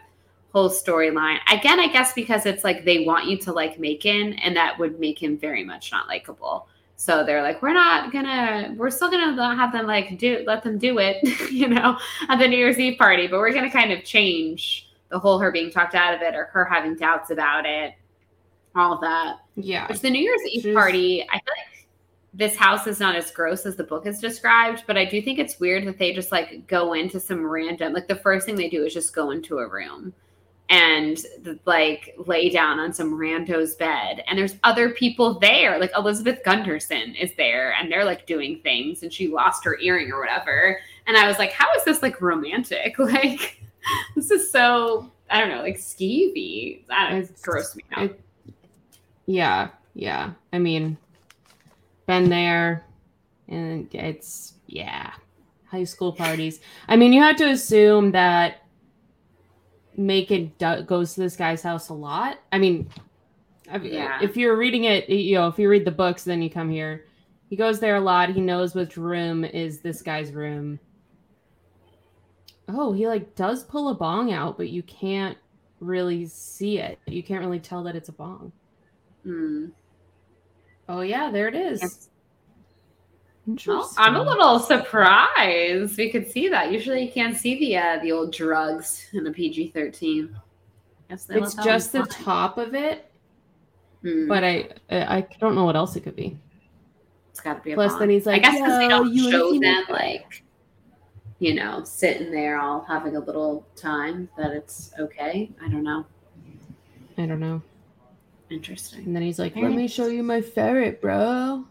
Speaker 1: whole storyline again. I guess because it's like they want you to like Macon, and that would make him very much not likable. So they're like, we're not gonna, we're still gonna have them like do, let them do it, you know, at the New Year's Eve party, but we're gonna kind of change the whole her being talked out of it or her having doubts about it, all that.
Speaker 2: Yeah.
Speaker 1: Which the New Year's Eve
Speaker 2: She's-
Speaker 1: party, I feel like this house is not as gross as the book is described, but I do think it's weird that they just like go into some random, like the first thing they do is just go into a room and like lay down on some rando's bed and there's other people there like elizabeth gunderson is there and they're like doing things and she lost her earring or whatever and i was like how is this like romantic? Like this is so i don't know like skeevy. That
Speaker 2: It's-
Speaker 1: grossed me out.
Speaker 2: It- yeah, yeah. I mean, been there, and it's yeah, high school parties. I mean, you have to assume that Macon do- goes to this guy's house a lot. I mean,
Speaker 1: Yeah.
Speaker 2: if you're reading it, you know, if you read the books, then you come here. He goes there a lot. He knows which room is this guy's room. Oh, he like does pull a bong out, but you can't really see it. You can't really tell that it's a bong.
Speaker 1: Hmm.
Speaker 2: Oh yeah, there it is.
Speaker 1: Yes. Well, I'm a little surprised we could see that. Usually, you can't see the uh, the old drugs in a PG-13.
Speaker 2: It's just the
Speaker 1: one slide.
Speaker 2: top of it,
Speaker 1: Hmm.
Speaker 2: but I I I don't know what else it could be.
Speaker 1: It's got to be. A
Speaker 2: Plus,
Speaker 1: bond.
Speaker 2: then he's like,
Speaker 1: I guess because they don't
Speaker 2: you
Speaker 1: show them
Speaker 2: my-
Speaker 1: like, you know, sitting there all having a little time. That it's okay. I don't know.
Speaker 2: I don't know.
Speaker 1: Interesting.
Speaker 2: And then he's like, "Let me show you my ferret, bro."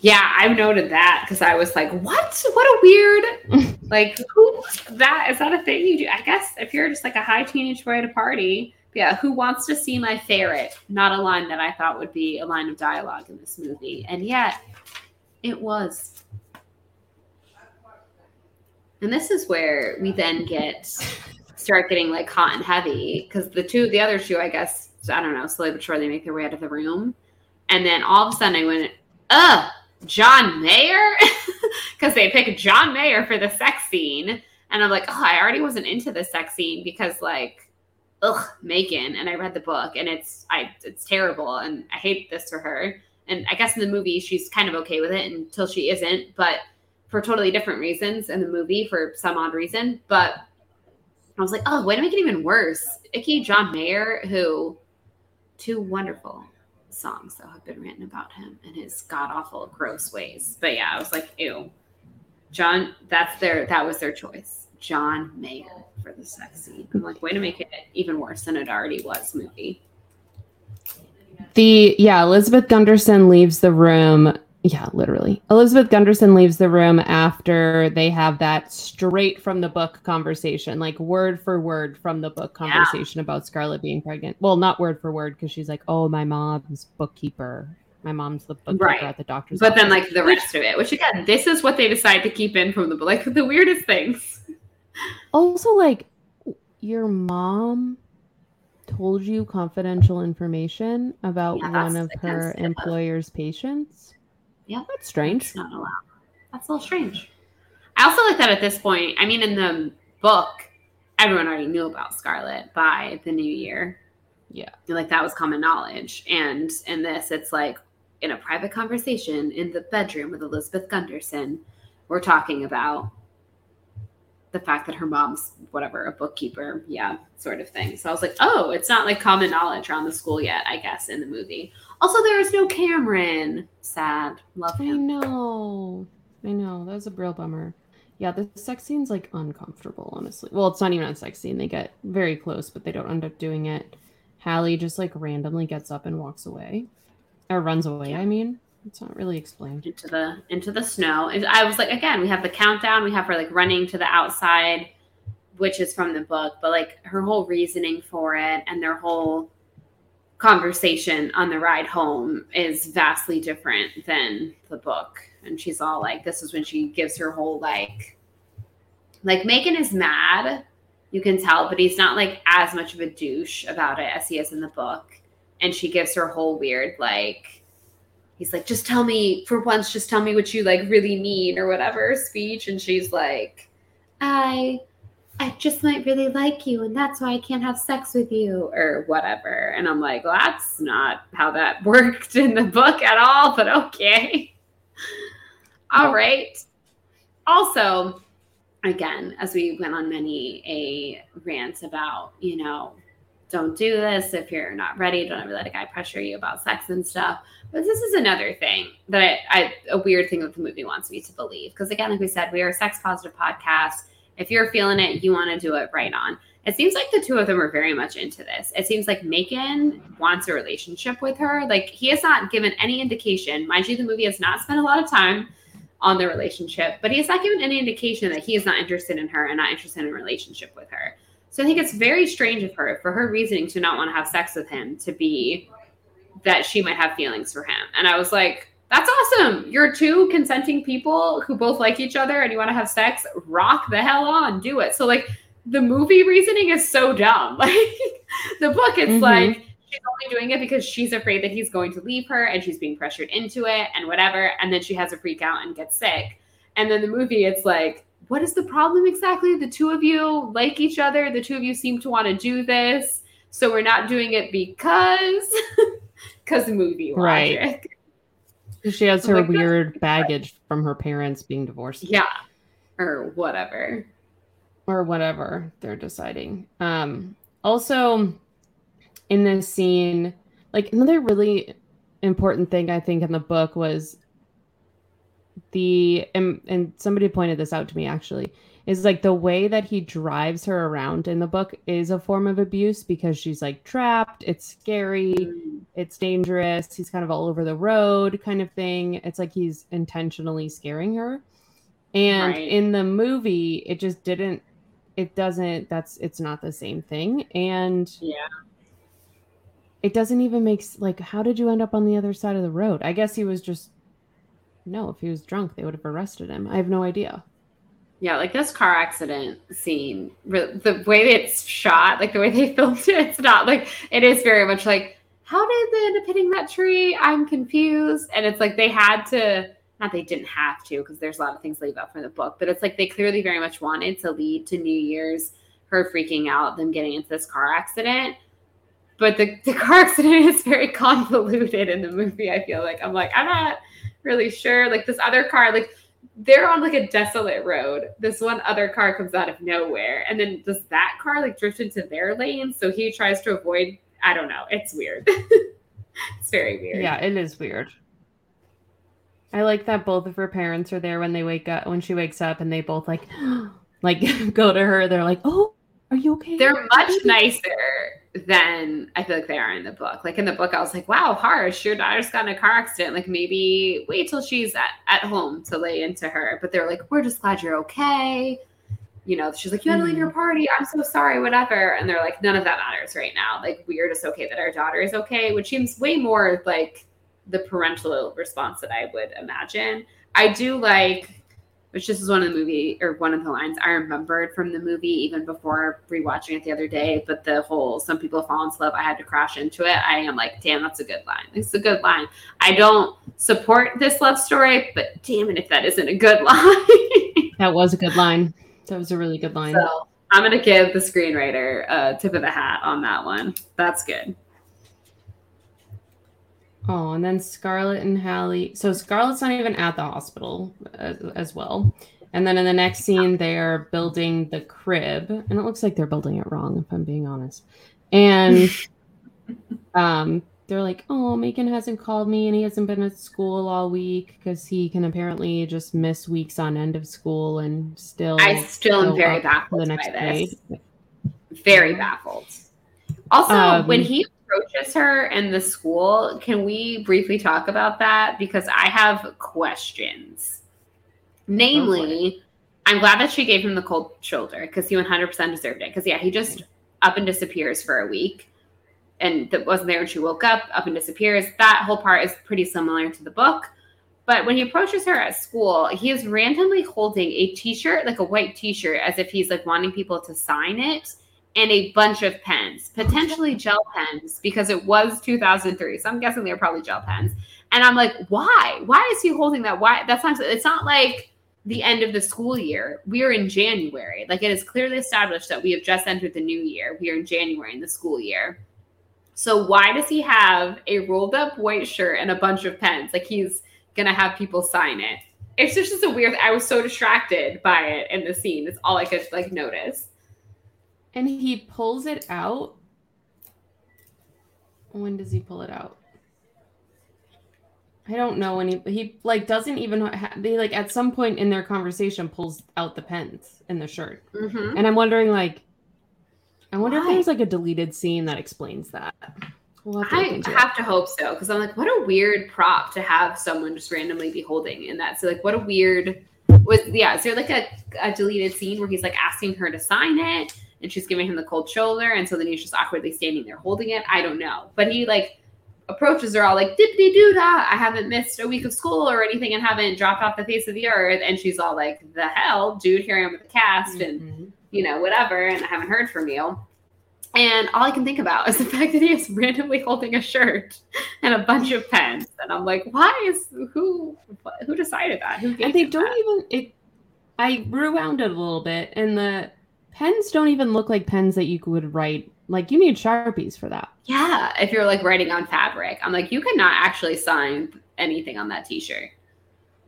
Speaker 1: Yeah, I've noted that because I was like, "What? What a weird like who that is that a thing you do?" I guess if you're just like a high teenage boy at a party, yeah, who wants to see my ferret? Not a line that I thought would be a line of dialogue in this movie, and yet it was. And this is where we then get start getting like hot and heavy because the two, the other two, I guess, I don't know, slowly but surely they make their way out of the room, and then all of a sudden I went, "Ugh." John Mayer because they picked John Mayer for the sex scene. And I'm like, oh, I already wasn't into the sex scene because like, ugh, Macon. And I read the book and it's I it's terrible and I hate this for her. And I guess in the movie she's kind of okay with it until she isn't, but for totally different reasons in the movie for some odd reason. But I was like, oh, way to make it even worse. Icky John Mayer, who two wonderful songs that have been written about him and his god awful gross ways. But yeah, I was like, ew. John, that's their that was their choice. John Mayer for the sex scene. I'm like, way to make it even worse than it already was movie.
Speaker 2: The yeah, Elizabeth Gunderson leaves the room. Yeah, literally. Elizabeth Gunderson leaves the room after they have that straight from the book conversation, like word for word from the book
Speaker 1: Yeah.
Speaker 2: conversation about Scarlett being pregnant. Well, not word for word because she's like, "Oh, my mom's bookkeeper. My mom's the bookkeeper
Speaker 1: Right.
Speaker 2: at the doctor's."
Speaker 1: But then like the rest of it, which again, this is what they decide to keep in from the book, like the weirdest things.
Speaker 2: also like your mom told you confidential information about
Speaker 1: Yeah,
Speaker 2: one of her employer's patients.
Speaker 1: Yeah.
Speaker 2: that's strange.
Speaker 1: It's not allowed. That's a little strange. I also like that at this point. I mean, in the book, everyone already knew about Scarlett by the new year.
Speaker 2: Yeah.
Speaker 1: Like that was common knowledge. And in this, it's like in a private conversation in the bedroom with Elizabeth Gunderson, we're talking about the fact that her mom's whatever, a bookkeeper. Yeah, sort of thing. So I was like, oh, it's not like common knowledge around the school yet, I guess, in the movie. Also, there is no Cameron. Sad. Love him.
Speaker 2: I know. I know. That was a real bummer. Yeah, the sex scene's like uncomfortable, honestly. Well, it's not even a sex scene. They get very close, but they don't end up doing it. Hallie just like randomly gets up and walks away. Or runs away, I mean. It's not really explained.
Speaker 1: Into the into the snow. I was like, again, we have the countdown. We have her like running to the outside, which is from the book, but like her whole reasoning for it and their whole conversation on the ride home is vastly different than the book. And she's all like, this is when she gives her whole like, like Macon is mad, you can tell, but he's not like as much of a douche about it as he is in the book. And she gives her whole weird like, he's like, just tell me for once, just tell me what you like really mean or whatever speech. And she's like, I I just might really like you, and that's why I can't have sex with you, or whatever. And I'm like, well, that's not how that worked in the book at all, but okay. all right. Also, again, as we went on many a rant about, you know, don't do this if you're not ready. Don't ever let a guy pressure you about sex and stuff. But this is another thing that I, I a weird thing that the movie wants me to believe. Because again, like we said, we are a sex positive podcast if you're feeling it, you want to do it right on. It seems like the two of them are very much into this. It seems like Macon wants a relationship with her. Like he has not given any indication. Mind you, the movie has not spent a lot of time on their relationship, but he has not given any indication that he is not interested in her and not interested in a relationship with her. So I think it's very strange of her for her reasoning to not want to have sex with him to be that she might have feelings for him. And I was like, that's awesome. You're two consenting people who both like each other and you want to have sex. Rock the hell on, do it. So like the movie reasoning is so dumb. Like the book, it's mm-hmm. like she's only doing it because she's afraid that he's going to leave her and she's being pressured into it and whatever. And then she has a freak out and gets sick. And then the movie, it's like, what is the problem exactly? The two of you like each other. The two of you seem to want to do this. So we're not doing it because because the movie logic. Right.
Speaker 2: She has her like, weird baggage from her parents being divorced.
Speaker 1: Yeah. Or whatever.
Speaker 2: Or whatever they're deciding. Um also in this scene, like another really important thing I think in the book was the and, and somebody pointed this out to me actually is like the way that he drives her around in the book is a form of abuse because she's like trapped, it's scary, mm. it's dangerous, he's kind of all over the road kind of thing. It's like he's intentionally scaring her. And right. in the movie, it just didn't it doesn't that's it's not the same thing and
Speaker 1: yeah
Speaker 2: it doesn't even make like how did you end up on the other side of the road i guess he was just no if he was drunk they would have arrested him i have no idea
Speaker 1: yeah, like this car accident scene, the way it's shot, like the way they filmed it, it's not like it is very much like, how did they end up hitting that tree? I'm confused. And it's like they had to, not they didn't have to, because there's a lot of things leave out from the book, but it's like they clearly very much wanted to lead to New Year's, her freaking out, them getting into this car accident. But the, the car accident is very convoluted in the movie, I feel like. I'm like, I'm not really sure. Like this other car, like they're on like a desolate road. This one other car comes out of nowhere, and then does that car like drift into their lane? So he tries to avoid. I don't know. It's weird. it's very weird.
Speaker 2: Yeah, it is weird. I like that both of her parents are there when they wake up when she wakes up, and they both like, like go to her. They're like, "Oh, are you okay?"
Speaker 1: They're much nicer than I feel like they are in the book. Like in the book, I was like, wow, harsh. Your daughter's got in a car accident. Like maybe wait till she's at, at home to lay into her. But they're like, we're just glad you're okay. You know, she's like, you had to leave your mm-hmm. party. I'm so sorry, whatever. And they're like, none of that matters right now. Like, we're just okay that our daughter is okay, which seems way more like the parental response that I would imagine. I do like which this is one of the movie or one of the lines I remembered from the movie even before rewatching it the other day. But the whole "some people fall into love," I had to crash into it. I am like, damn, that's a good line. It's a good line. I don't support this love story, but damn it if that isn't a good line.
Speaker 2: that was a good line. That was a really good line. So
Speaker 1: I'm gonna give the screenwriter a tip of the hat on that one. That's good.
Speaker 2: Oh, and then Scarlett and Hallie. So Scarlett's not even at the hospital as, as, well. And then in the next scene, they are building the crib, and it looks like they're building it wrong, if I'm being honest. And um, they're like, "Oh, Macon hasn't called me, and he hasn't been at school all week because he can apparently just miss weeks on end of school and still."
Speaker 1: I still am very baffled the next by this. Day. Very baffled. Also, um, when he approaches her in the school, can we briefly talk about that? Because I have questions. Namely, I'm glad that she gave him the cold shoulder because he 100% deserved it. Because, yeah, he just up and disappears for a week and that wasn't there when she woke up, up and disappears. That whole part is pretty similar to the book. But when he approaches her at school, he is randomly holding a t shirt, like a white t shirt, as if he's like wanting people to sign it, and a bunch of pens, oh, potentially gel pens, because it was 2003. So I'm guessing they're probably gel pens. And I'm like, why? Why is he holding that? Why? That's not, it's not like the end of the school year. We are in January. Like it is clearly established that we have just entered the new year. We are in January in the school year. So why does he have a rolled up white shirt and a bunch of pens? Like he's gonna have people sign it. It's just, just a weird. I was so distracted by it in the scene. It's all I could like notice.
Speaker 2: And he pulls it out. When does he pull it out? I don't know when he he like doesn't even ha- they like at some point in their conversation pulls out the pens in the shirt,
Speaker 1: mm-hmm.
Speaker 2: and I'm wondering like, I wonder Why? if there's like a deleted scene that explains that.
Speaker 1: We'll have I have to hope so because I'm like, what a weird prop to have someone just randomly be holding in that. So like, what a weird was yeah. Is there like a, a deleted scene where he's like asking her to sign it and she's giving him the cold shoulder and so then he's just awkwardly standing there holding it? I don't know, but he like approaches her all like dippity doo da. I haven't missed a week of school or anything and haven't dropped off the face of the earth. And she's all like, the hell, dude, here I am with the cast mm-hmm. and you know whatever, and I haven't heard from you. And all I can think about is the fact that he is randomly holding a shirt and a bunch of pens. And I'm like, why is who who decided that? Who
Speaker 2: and they don't that? even it I rewound it a little bit and the pens don't even look like pens that you could write like you need sharpies for that.
Speaker 1: Yeah, if you're like writing on fabric. I'm like, you cannot actually sign anything on that t-shirt.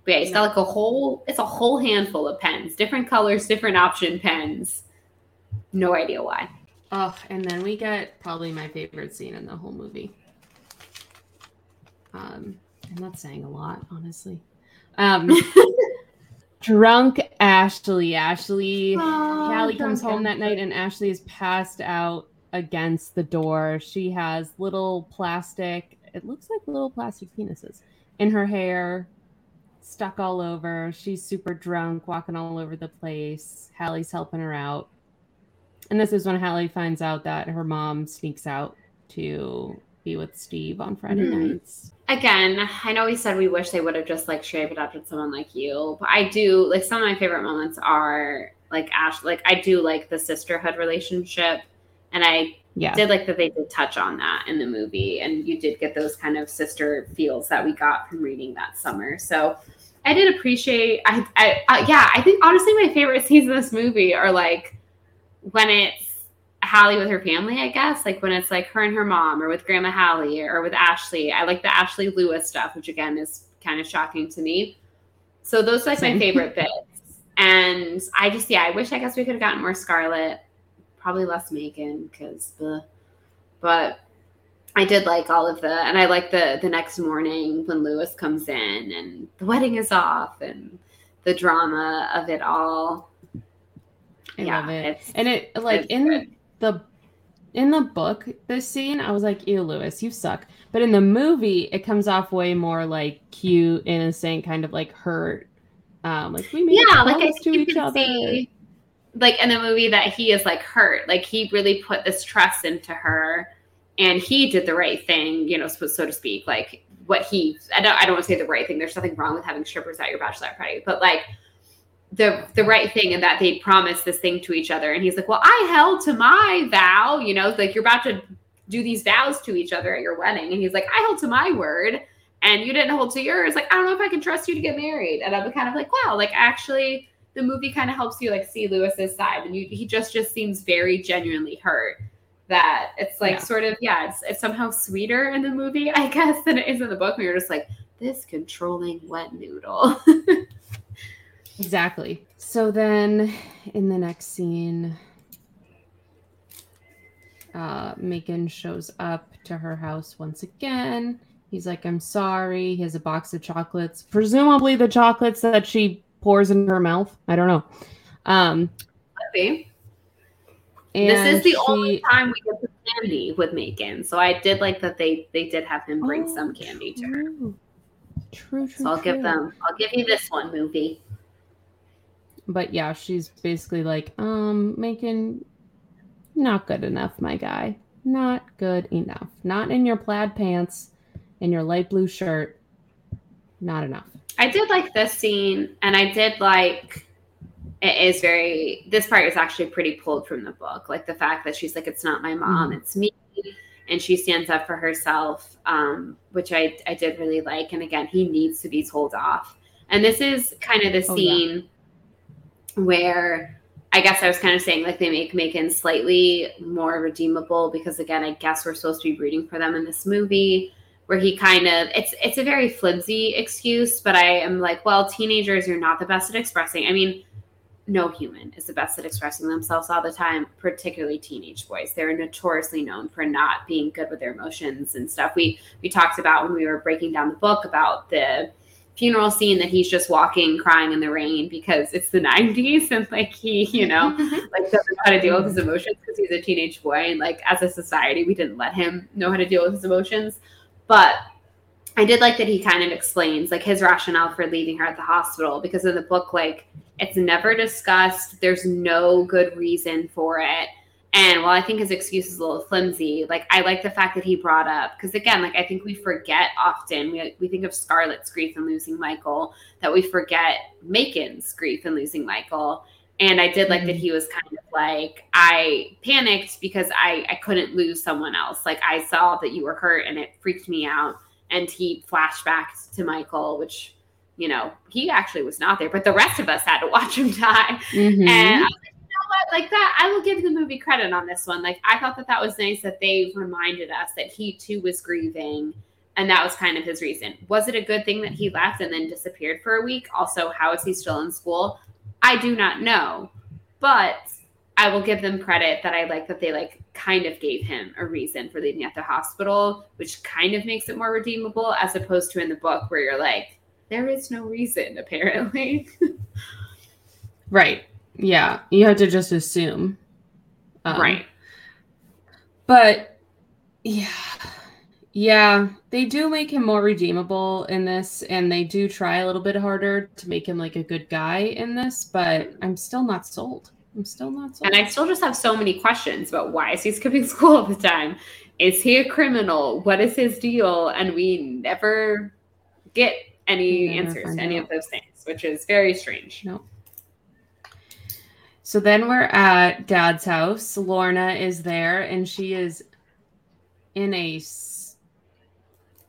Speaker 1: But yeah, he's got like a whole it's a whole handful of pens, different colors, different option pens. No idea why.
Speaker 2: Oh, and then we get probably my favorite scene in the whole movie. Um, I'm not saying a lot, honestly. Um, drunk Ashley. Ashley, oh, Callie comes home that night, and Ashley is passed out against the door. She has little plastic. It looks like little plastic penises in her hair, stuck all over. She's super drunk, walking all over the place. Hallie's helping her out. And this is when Hallie finds out that her mom sneaks out to be with Steve on Friday mm-hmm. nights.
Speaker 1: Again, I know we said we wish they would have just like straight adopted someone like you, but I do like some of my favorite moments are like Ash, like I do like the sisterhood relationship, and I yeah. did like that they did touch on that in the movie, and you did get those kind of sister feels that we got from reading that summer. So I did appreciate. I, I uh, yeah, I think honestly my favorite scenes in this movie are like when it's Hallie with her family, I guess, like when it's like her and her mom or with Grandma Hallie or with Ashley. I like the Ashley Lewis stuff, which again is kind of shocking to me. So those are like Same. my favorite bits. And I just, yeah, I wish I guess we could have gotten more Scarlett, probably less Macon, because the, but I did like all of the, and I like the the next morning when Lewis comes in and the wedding is off and the drama of it all.
Speaker 2: I yeah, love it. And it like in good. The in the book, this scene, I was like, ew, Lewis, you suck. But in the movie, it comes off way more like cute, innocent, kind of like hurt. Um, like we made yeah, like I to each other. See,
Speaker 1: like in the movie that he is like hurt. Like he really put this trust into her and he did the right thing, you know, so, so to speak. Like what he I don't I don't want to say the right thing. There's nothing wrong with having strippers at your bachelor party, but like the the right thing and that they promised this thing to each other. And he's like well i held to my vow you know like you're about to do these vows to each other at your wedding. And he's like i held to my word and you didn't hold to yours. Like i don't know if i can trust you to get married. And i'm kind of like wow like actually the movie kind of helps you like see lewis's side and you, he just just seems very genuinely hurt that it's like yeah. sort of yeah it's, it's somehow sweeter in the movie i guess than it is in the book where you're just like this controlling wet noodle
Speaker 2: Exactly. So then in the next scene, uh, Macon shows up to her house once again. He's like, I'm sorry. He has a box of chocolates, presumably the chocolates that she pours in her mouth. I don't know. Um.
Speaker 1: This is the she, only time we get the candy with Macon. So I did like that they they did have him bring oh, some candy to her. True, true. So I'll true. give them. I'll give you this one movie.
Speaker 2: But yeah, she's basically like, um, Macon, not good enough, my guy. Not good enough. Not in your plaid pants in your light blue shirt. Not enough.
Speaker 1: I did like this scene, and I did like it is very this part is actually pretty pulled from the book like the fact that she's like it's not my mom mm-hmm. it's me and she stands up for herself um, which I, I did really like and again he needs to be told off and this is kind of the scene oh, yeah. Where i guess i was kind of saying like they make macon slightly more redeemable because again i guess we're supposed to be rooting for them in this movie where he kind of it's it's a very flimsy excuse but i am like well teenagers are not the best at expressing i mean no human is the best at expressing themselves all the time, particularly teenage boys. They're notoriously known for not being good with their emotions and stuff. We we talked about when we were breaking down the book about the funeral scene that he's just walking crying in the rain because it's the 90s and like he you know mm-hmm. Mm-hmm. like doesn't know how to deal with his emotions because he's a teenage boy and like as a society we didn't let him know how to deal with his emotions but i did like that he kind of explains like his rationale for leaving her at the hospital because in the book like it's never discussed. There's no good reason for it. And while I think his excuse is a little flimsy, like I like the fact that he brought up because again, like I think we forget often we we think of Scarlett's grief and losing Michael, that we forget Macon's grief and losing Michael. And I did like mm-hmm. that he was kind of like I panicked because I I couldn't lose someone else. Like I saw that you were hurt and it freaked me out. And he flashed back to Michael, which you know, he actually was not there, but the rest of us had to watch him die. Mm-hmm. And I was like, you know what? Like that, I will give the movie credit on this one. Like I thought that that was nice that they reminded us that he too was grieving. And that was kind of his reason. Was it a good thing that he left and then disappeared for a week? Also, how is he still in school? I do not know. But I will give them credit that I like that they like kind of gave him a reason for leaving at the hospital, which kind of makes it more redeemable as opposed to in the book where you're like, there is no reason apparently.
Speaker 2: right. Yeah. You have to just assume.
Speaker 1: Um, right.
Speaker 2: But yeah. Yeah, they do make him more redeemable in this, and they do try a little bit harder to make him like a good guy in this, but I'm still not sold. I'm still not sold.
Speaker 1: And I still just have so many questions about why is he skipping school all the time? Is he a criminal? What is his deal? And we never get any answers to any out. of those things, which is very strange.
Speaker 2: No. So then we're at dad's house. Lorna is there and she is in a s-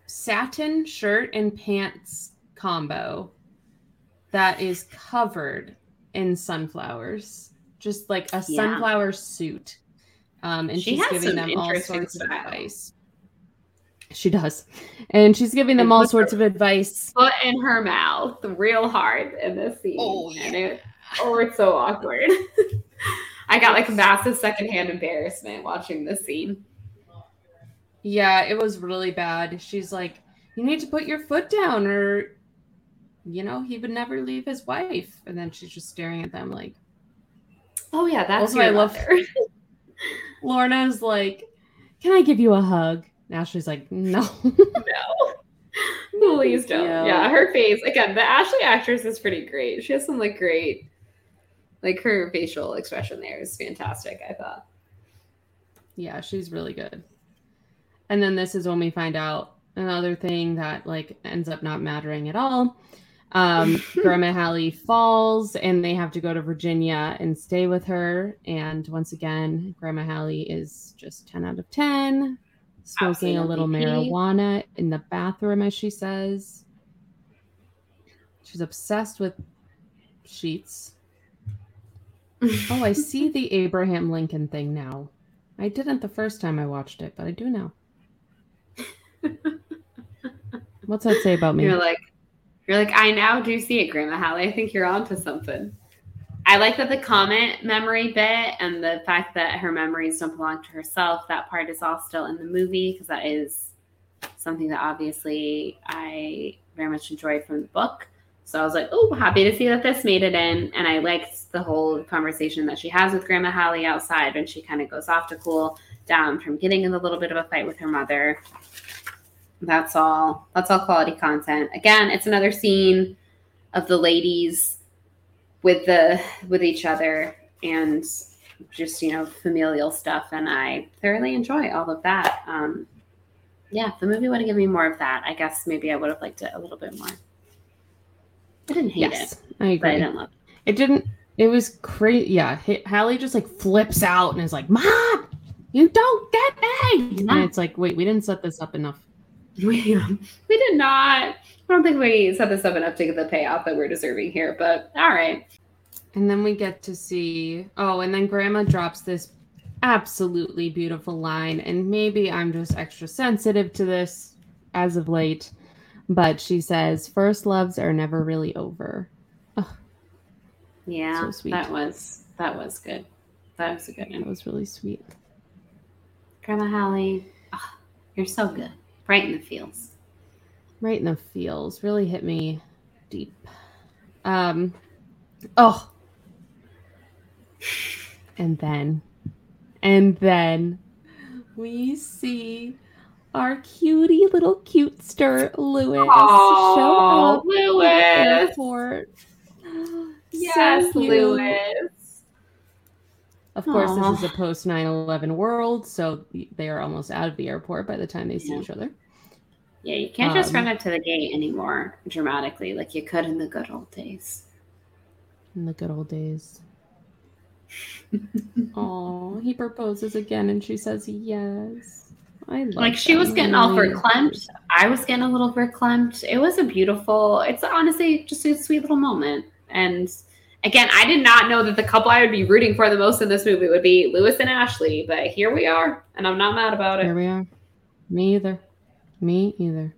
Speaker 2: satin shirt and pants combo that is covered in sunflowers, just like a yeah. sunflower suit. Um, and she she's giving them all sorts of advice. She does. And she's giving them all sorts of advice.
Speaker 1: Foot in her mouth real hard in this scene. Oh, yeah. And it, oh it's so awkward. I got like massive secondhand embarrassment watching this scene.
Speaker 2: Yeah, it was really bad. She's like, You need to put your foot down, or you know, he would never leave his wife. And then she's just staring at them like
Speaker 1: Oh yeah, that's also I love her
Speaker 2: Lorna's like, Can I give you a hug? Ashley's like, no.
Speaker 1: no. Please don't. Yeah. yeah, her face. Again, the Ashley actress is pretty great. She has some like great, like her facial expression there is fantastic, I thought.
Speaker 2: Yeah, she's really good. And then this is when we find out another thing that like ends up not mattering at all. Um, Grandma Hallie falls and they have to go to Virginia and stay with her. And once again, Grandma Hallie is just 10 out of 10 smoking a little marijuana in the bathroom, as she says. She's obsessed with sheets. Oh, I see the Abraham Lincoln thing now. I didn't the first time I watched it, but I do now. What's that say about me?
Speaker 1: You're like, you're like, I now do see it, Grandma Hallie. I think you're onto something. I like that the comment memory bit and the fact that her memories don't belong to herself, that part is all still in the movie because that is something that obviously I very much enjoyed from the book. So I was like, oh, happy to see that this made it in. And I liked the whole conversation that she has with Grandma Hallie outside when she kind of goes off to cool down from getting in a little bit of a fight with her mother. That's all. That's all quality content. Again, it's another scene of the ladies with the with each other and just you know familial stuff and i thoroughly enjoy all of that um yeah the movie would have given me more of that i guess maybe i would have liked it a little bit more i didn't hate yes, it
Speaker 2: i agree i didn't love it. It didn't it was crazy yeah hallie just like flips out and is like mom you don't get me and it's like wait we didn't set this up enough.
Speaker 1: We, we did not. I don't think we set this up enough to get the payoff that we're deserving here, but all right.
Speaker 2: And then we get to see, oh, and then Grandma drops this absolutely beautiful line. And maybe I'm just extra sensitive to this as of late, but she says, First loves are never really over. Oh,
Speaker 1: yeah, so that was that was good. That was a good one.
Speaker 2: That was really sweet.
Speaker 1: Grandma Hallie, oh, you're so good. Right in the feels
Speaker 2: right in the feels really hit me deep um oh and then and then we see our cutie little cutester Lewis
Speaker 1: Aww, show up Lewis. airport. Yes, so Lewis.
Speaker 2: Of course, Aww. this is a post 9 11 world, so they are almost out of the airport by the time they see yeah. each other.
Speaker 1: Yeah, you can't just um, run up to the gate anymore dramatically like you could in the good old days.
Speaker 2: In the good old days. oh, he proposes again and she says yes.
Speaker 1: I like she was getting all verklempt. I was getting a little verklempt. It was a beautiful, it's honestly just a sweet little moment. And again, I did not know that the couple I would be rooting for the most in this movie would be Lewis and Ashley, but here we are, and I'm not mad about it.
Speaker 2: Here we are. Me either. Me either.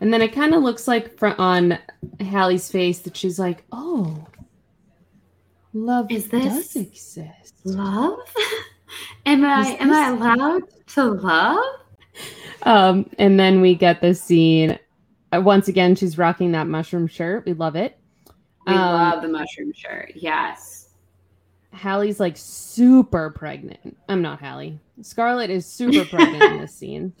Speaker 2: And then it kind of looks like for, on Hallie's face that she's like, "Oh, love is this does exist?
Speaker 1: Love? am I am I allowed to love?"
Speaker 2: Um, and then we get this scene. Uh, once again, she's rocking that mushroom shirt. We love it.
Speaker 1: We um, love the mushroom shirt. Yes.
Speaker 2: Hallie's like super pregnant. I'm not Hallie. Scarlett is super pregnant in this scene.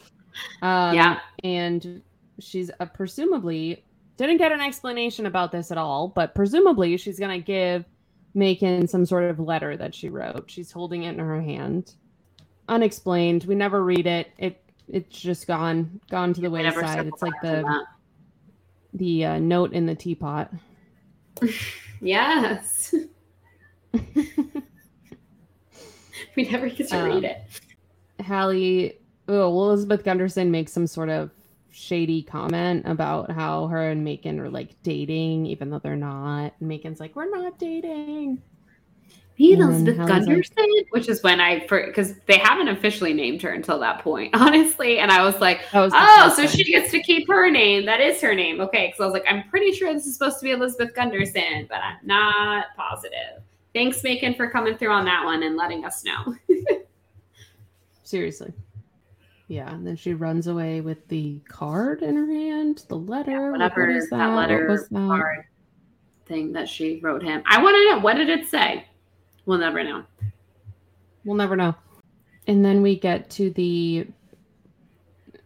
Speaker 2: Um, yeah. And she's uh, presumably didn't get an explanation about this at all, but presumably she's going to give Macon some sort of letter that she wrote. She's holding it in her hand. Unexplained. We never read it. It it's just gone gone to the wayside. It's like the the uh, note in the teapot.
Speaker 1: yes. we never get to um, read it.
Speaker 2: Hallie oh, Elizabeth Gunderson makes some sort of shady comment about how her and Macon are like dating, even though they're not. And Macon's like, we're not dating.
Speaker 1: Me and Elizabeth Gunderson, like, which is when I, because they haven't officially named her until that point, honestly. And I was like, was oh, so she gets to keep her name. That is her name. Okay. Because I was like, I'm pretty sure this is supposed to be Elizabeth Gunderson, but I'm not positive. Thanks, Macon, for coming through on that one and letting us know.
Speaker 2: Seriously. Yeah, and then she runs away with the card in her hand, the letter. Yeah,
Speaker 1: whatever what that? that? letter that? card thing that she wrote him. I want to know what did it say. We'll never know.
Speaker 2: We'll never know. And then we get to the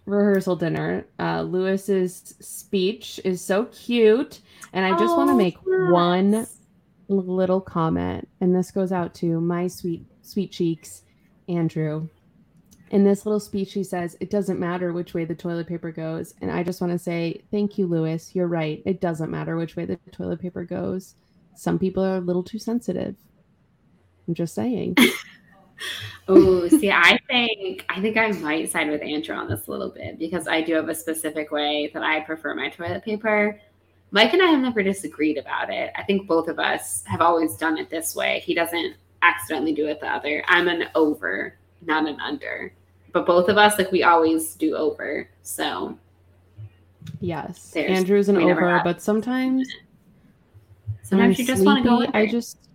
Speaker 2: rehearsal dinner. Uh, Lewis's speech is so cute, and I just oh, want to make yes. one little comment, and this goes out to my sweet sweet cheeks, Andrew in this little speech, he says, It doesn't matter which way the toilet paper goes. And I just want to say, Thank you, Lewis. You're right. It doesn't matter which way the toilet paper goes. Some people are a little too sensitive. I'm just saying.
Speaker 1: oh, see, I think I think I might side with Andrew on this a little bit because I do have a specific way that I prefer my toilet paper. Mike and I have never disagreed about it. I think both of us have always done it this way. He doesn't accidentally do it the other. I'm an over, not an under but both of us like we always do over. So
Speaker 2: yes, Andrew's an over, but sometimes
Speaker 1: sometimes you just want to go.
Speaker 2: I just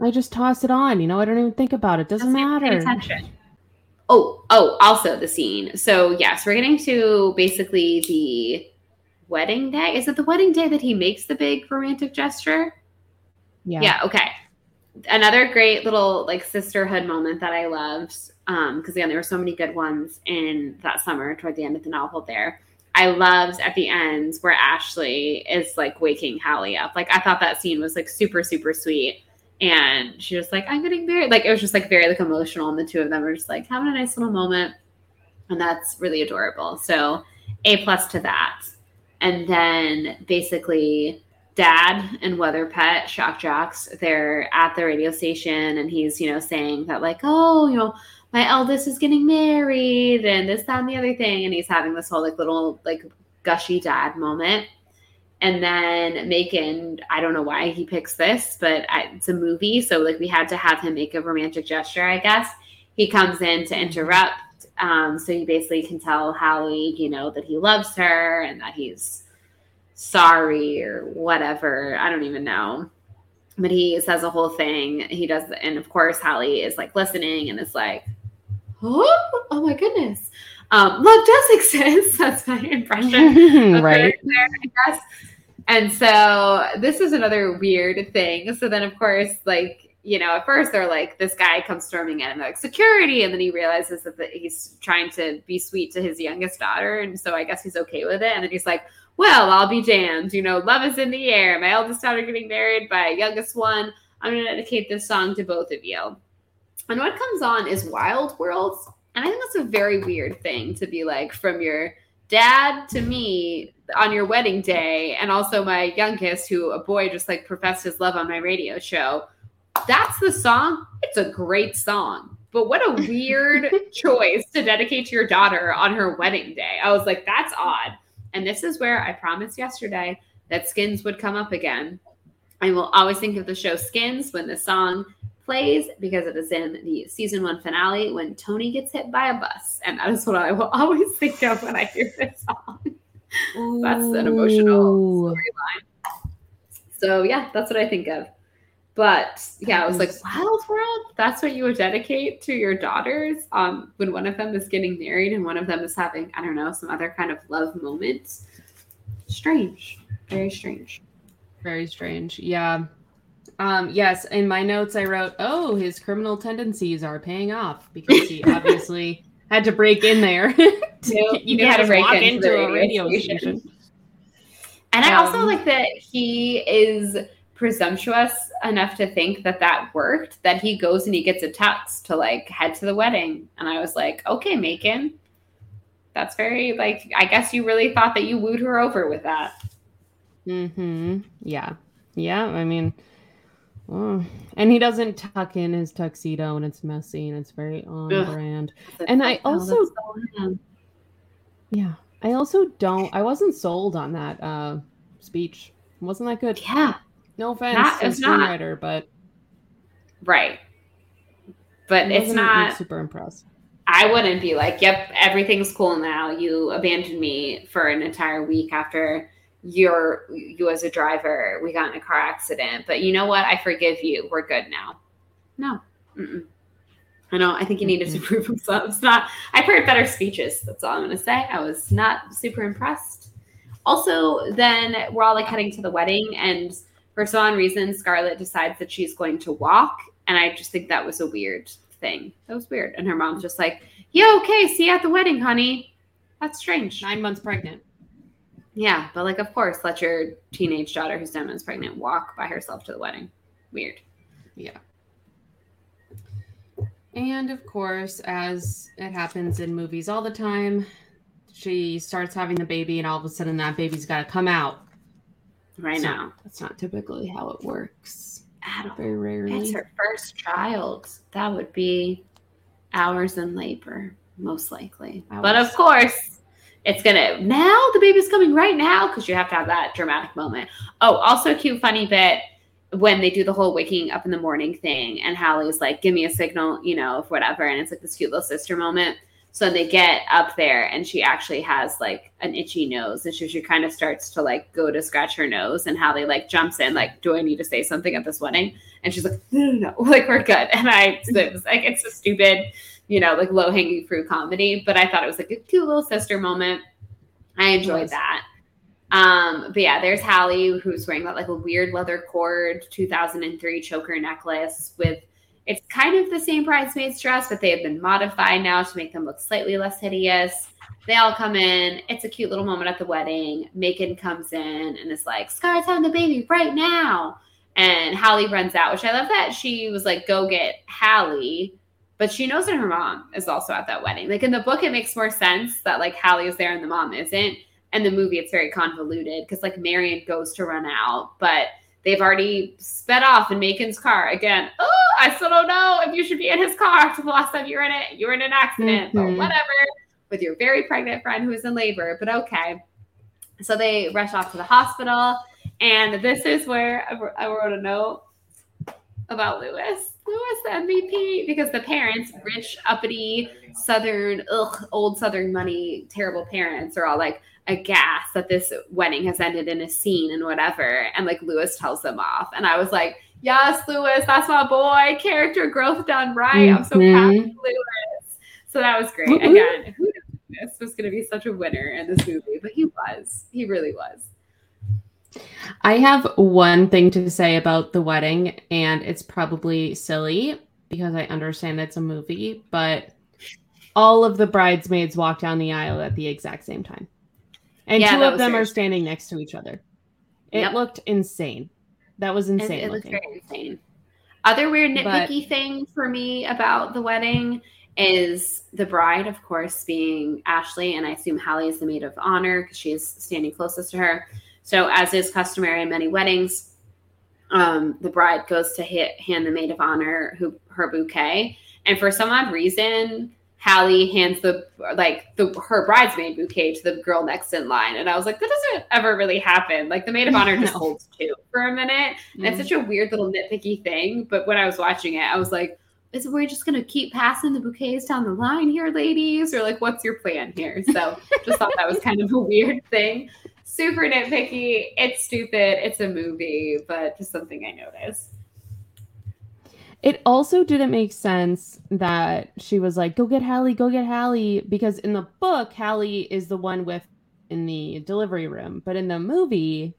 Speaker 2: I just toss it on. You know, I don't even think about it. Doesn't matter.
Speaker 1: Oh, oh, also the scene. So yes, we're getting to basically the wedding day. Is it the wedding day that he makes the big romantic gesture?
Speaker 2: Yeah.
Speaker 1: Yeah, okay. Another great little like sisterhood moment that I loved. Um, because again, there were so many good ones in that summer toward the end of the novel there. I loved at the end where Ashley is like waking Hallie up. Like I thought that scene was like super, super sweet. And she was like, I'm getting married. Like it was just like very like emotional. And the two of them were just like having a nice little moment. And that's really adorable. So A plus to that. And then basically dad and weather pet shock jocks they're at the radio station and he's you know saying that like oh you know my eldest is getting married and this that and the other thing and he's having this whole like little like gushy dad moment and then Macon, I don't know why he picks this, but I, it's a movie, so like we had to have him make a romantic gesture, I guess. He comes in to interrupt, um, so you basically can tell Hallie, you know, that he loves her and that he's sorry or whatever. I don't even know. But he says a whole thing. He does, and of course, Hallie is like listening and is like, oh, oh my goodness. Um, love does exist. That's my impression.
Speaker 2: right.
Speaker 1: There, I guess. And so this is another weird thing. So then, of course, like, you know, at first they're like, this guy comes storming in and they're like, security. And then he realizes that the, he's trying to be sweet to his youngest daughter. And so I guess he's okay with it. And then he's like, well, I'll be damned. You know, love is in the air. My eldest daughter getting married by youngest one. I'm going to dedicate this song to both of you. And what comes on is Wild Worlds. And I think that's a very weird thing to be like from your dad to me on your wedding day, and also my youngest, who a boy just like professed his love on my radio show. That's the song. It's a great song. But what a weird choice to dedicate to your daughter on her wedding day. I was like, that's odd. And this is where I promised yesterday that Skins would come up again. I will always think of the show Skins when the song plays because it is in the season one finale when Tony gets hit by a bus. And that is what I will always think of when I hear this song. that's an emotional storyline. So yeah, that's what I think of. But yeah, I was like, Wild World, that's what you would dedicate to your daughters um, when one of them is getting married and one of them is having, I don't know, some other kind of love moments. Strange. Very strange.
Speaker 2: Very strange. Yeah. Um, yes, in my notes I wrote, "Oh, his criminal tendencies are paying off because he obviously had to break in there.
Speaker 1: to, you knew how to break
Speaker 2: walk
Speaker 1: into,
Speaker 2: into a radio station."
Speaker 1: station. And I also
Speaker 2: Um,
Speaker 1: like that he is presumptuous enough to think that that worked. That he goes and he gets a tux to like head to the wedding, and I was like, okay, Macon, that's very like. I guess you really thought that you wooed her over with that.
Speaker 2: Mm-hmm. Yeah. Yeah. I mean, oh. and he doesn't tuck in his tuxedo and it's messy and it's very on
Speaker 1: Ugh.
Speaker 2: brand. And I also-
Speaker 1: so.
Speaker 2: Yeah. I also don't, I wasn't sold on that uh, speech. Wasn't that good?
Speaker 1: yeah,
Speaker 2: No offense
Speaker 1: Not- it's not.
Speaker 2: screenwriter, but
Speaker 1: right. But it's not.
Speaker 2: super impressed.
Speaker 1: I wouldn't be like, yep, everything's cool now. You abandoned me for an entire week after you're you as a driver. We got in a car accident, but you know what? I forgive you. We're good now. No, Mm-mm. I know. I think he needed to prove himself. It's not. I've heard better speeches. That's all I'm going to say. I was not super impressed. Also, then we're all like heading to the wedding, and for some reason, Scarlett decides that she's going to walk, and I just think that was a weird thing. That was weird. And her mom's just like, "Yeah, okay, see you at the wedding, honey." That's strange.
Speaker 2: Nine months pregnant.
Speaker 1: Yeah, but like, of course, let your teenage daughter who's ten months pregnant walk by herself to the wedding. Weird.
Speaker 2: Yeah. And of course, as it happens in movies all the time, she starts having the baby, and all of a sudden, that baby's got to come out.
Speaker 1: Right now,
Speaker 2: That's not typically how it works.
Speaker 1: I don't
Speaker 2: Very rarely.
Speaker 1: It's her first child. That would be hours in labor, most likely. But of course, it's gonna now the baby's coming right now because you have to have that dramatic moment. Oh, also cute, funny bit when they do the whole waking up in the morning thing, and Hallie's like, "Give me a signal," you know, whatever, and it's like this cute little sister moment. So they get up there, and she actually has like an itchy nose, and she, she kind of starts to like go to scratch her nose, and Hallie like jumps in, like, "Do I need to say something at this wedding?" And she's like, "No, no, no, like we're good." And I, was like, it's a stupid, you know, like low hanging fruit comedy, but I thought it was like a cute little sister moment. I enjoyed that. Um, but yeah, there's Hallie who's wearing that like a weird leather cord 2003 choker necklace with it's kind of the same bridesmaid's dress, but they have been modified now to make them look slightly less hideous. They all come in. It's a cute little moment at the wedding. Macon comes in and is like, Scar's having the baby right now. And Hallie runs out, which I love that she was like, go get Hallie. But she knows that her mom is also at that wedding. Like in the book, it makes more sense that like Hallie is there and the mom isn't. And the movie, it's very convoluted because like Marion goes to run out, but they've already sped off in Macon's car again. Oh, I still don't know if you should be in his car after the last time you were in it. You were in an accident, mm-hmm. but whatever. With your very pregnant friend who is in labor, but okay. So they rush off to the hospital, and this is where I wrote a note about Lewis. Lewis, the MVP, because the parents, rich, uppity, southern, ugh, old southern money, terrible parents, are all like, aghast that this wedding has ended in a scene and whatever. And like Lewis tells them off. And I was like, yes, Lewis, that's my boy. Character growth done right. Mm-hmm. I'm so proud of Lewis. So that was great. Mm-hmm. Again, who knew this was going to be such a winner in this movie? But he was. He really was.
Speaker 2: I have one thing to say about the wedding, and it's probably silly because I understand it's a movie, but all of the bridesmaids walk down the aisle at the exact same time and yeah, two of them are standing next to each other. It yep. looked insane. That was insane. It, it looked very
Speaker 1: insane. Other weird nitpicky but, thing for me about the wedding is the bride, of course, being Ashley, and I assume Hallie is the maid of honor because she is standing closest to her. So, as is customary in many weddings, um, the bride goes to hit, hand the maid of honor who her bouquet, and for some odd reason, Hallie hands the like the her bridesmaid bouquet to the girl next in line, and I was like, that doesn't ever really happen. Like the maid of honor just holds two for a minute. Mm. It's such a weird little nitpicky thing. But when I was watching it, I was like, is we just gonna keep passing the bouquets down the line here, ladies, or like what's your plan here? So just thought that was kind of a weird thing. Super nitpicky. It's stupid. It's a movie, but just something I noticed.
Speaker 2: It also didn't make sense that she was like, "Go get Hallie, go get Hallie," because in the book, Hallie is the one with in the delivery room, but in the movie,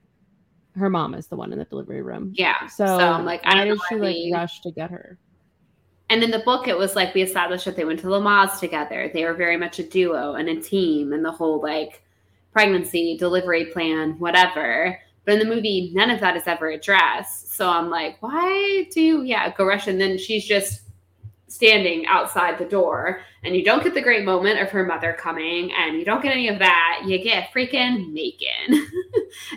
Speaker 2: her mom is the one in the delivery room.
Speaker 1: Yeah.
Speaker 2: So, so I'm like, I did she like rush to get her?
Speaker 1: And in the book, it was like we established that they went to Lamaze together. They were very much a duo and a team, and the whole like pregnancy delivery plan, whatever. But in the movie, none of that is ever addressed. So I'm like, why do you, yeah, go rush? And then she's just standing outside the door, and you don't get the great moment of her mother coming, and you don't get any of that. You get freaking Macon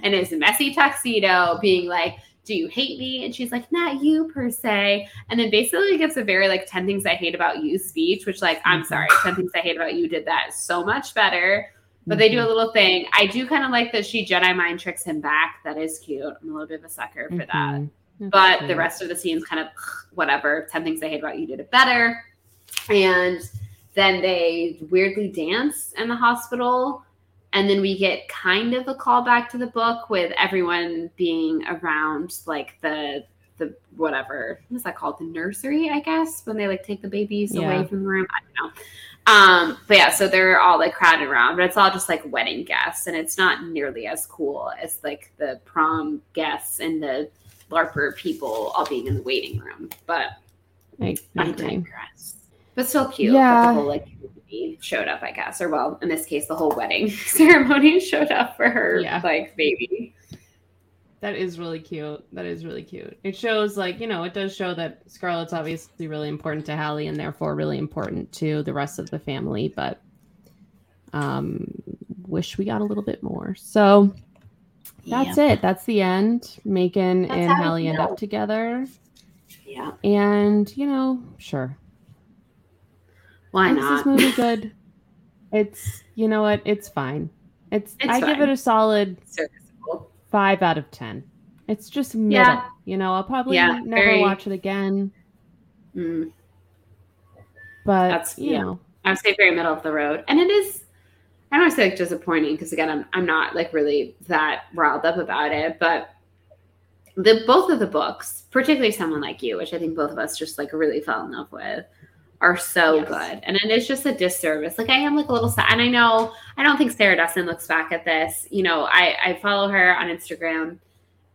Speaker 1: and his messy tuxedo being like, do you hate me? And she's like, not you per se. And then basically gets a very like 10 things I hate about you speech, which like, I'm mm-hmm. sorry, 10 things I hate about you did that so much better. But they do a mm-hmm. little thing. I do kind of like that she Jedi mind tricks him back. That is cute. I'm a little bit of a sucker for mm-hmm. that. but cute. the rest of the scene's kind of whatever. 10 things I hate about you did it better. And then they weirdly dance in the hospital. And then we get kind of a callback to the book with everyone being around like the the whatever what's that called the nursery i guess when they like take the babies yeah. away from the room i don't know um, but yeah, so they're all like crowded around, but it's all just like wedding guests, and it's not nearly as cool as like the prom guests and the LARPer people all being in the waiting room. But I, I digress. But still cute. Yeah. the whole like showed up, I guess, or well, in this case, the whole wedding ceremony showed up for her yeah. like baby.
Speaker 2: That is really cute. That is really cute. It shows, like, you know, it does show that Scarlett's obviously really important to Hallie and therefore really important to the rest of the family, but um wish we got a little bit more. So that's yeah. it. That's the end. Macon that's and Hallie end up together.
Speaker 1: Yeah.
Speaker 2: And, you know, sure.
Speaker 1: Why Is not?
Speaker 2: this movie good? it's you know what? It's fine. It's, it's I fine. give it a solid five out of ten. It's just middle. Yeah. You know, I'll probably yeah, never very... watch it again. Mm. But that's you yeah. know,
Speaker 1: I would say very middle of the road, and it is. I don't want to say like disappointing because again, I'm I'm not like really that riled up about it, but the both of the books, particularly someone like you, which I think both of us just like really fell in love with, are so yes. good. And it is just a disservice. Like I am like a little sad. And I know I don't think Sarah Dessen looks back at this. You know, I, I follow her on Instagram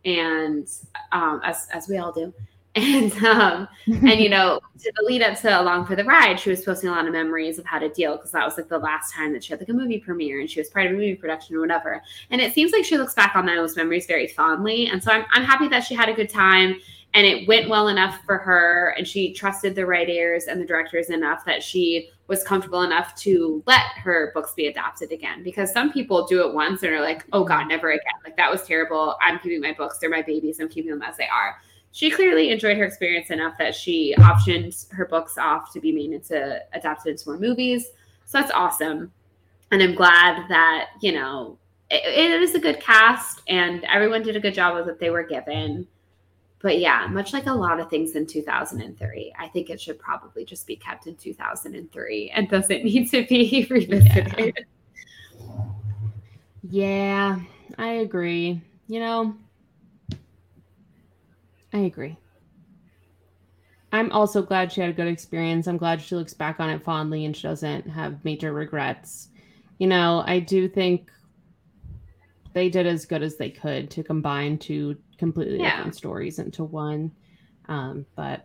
Speaker 1: and um as as we all do. And um and you know, to the lead up to Along for the Ride, she was posting a lot of memories of how to deal because that was like the last time that she had like a movie premiere and she was part of a movie production or whatever. And it seems like she looks back on those memories very fondly. And so I'm I'm happy that she had a good time and it went well enough for her and she trusted the writers and the directors enough that she was comfortable enough to let her books be adapted again. Because some people do it once and are like oh god mm-hmm. never again. Like that was terrible. I'm keeping my books. They're my babies. I'm keeping them as they are. She clearly enjoyed her experience enough that she optioned her books off to be made into adapted into more movies. So that's awesome. And i'm glad that you know it, it is a good cast and everyone did a good job with what they were given but yeah, much like a lot of things in 2003, I think it should probably just be kept in 2003 and doesn't need to be revisited.
Speaker 2: Yeah, yeah I agree. You know, I agree. I'm also glad she had a good experience. I'm glad she looks back on it fondly and she doesn't have major regrets. You know, I do think they did as good as they could to combine two completely yeah. different stories into one. Um, but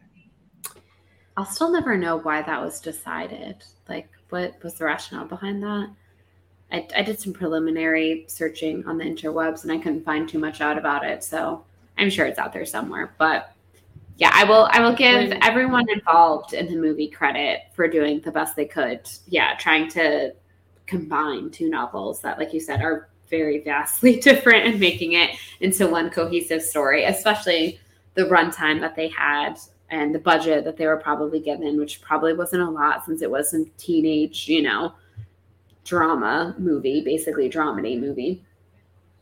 Speaker 1: I'll still never know why that was decided. Like, what was the rationale behind that? I, I did some preliminary searching on the interwebs and I couldn't find too much out about it. So I'm sure it's out there somewhere. But yeah, I will I will give everyone involved in the movie credit for doing the best they could. Yeah, trying to combine two novels that, like you said, are very vastly different and making it into one cohesive story, especially the runtime that they had and the budget that they were probably given, which probably wasn't a lot since it was a teenage, you know, drama movie, basically dramedy movie.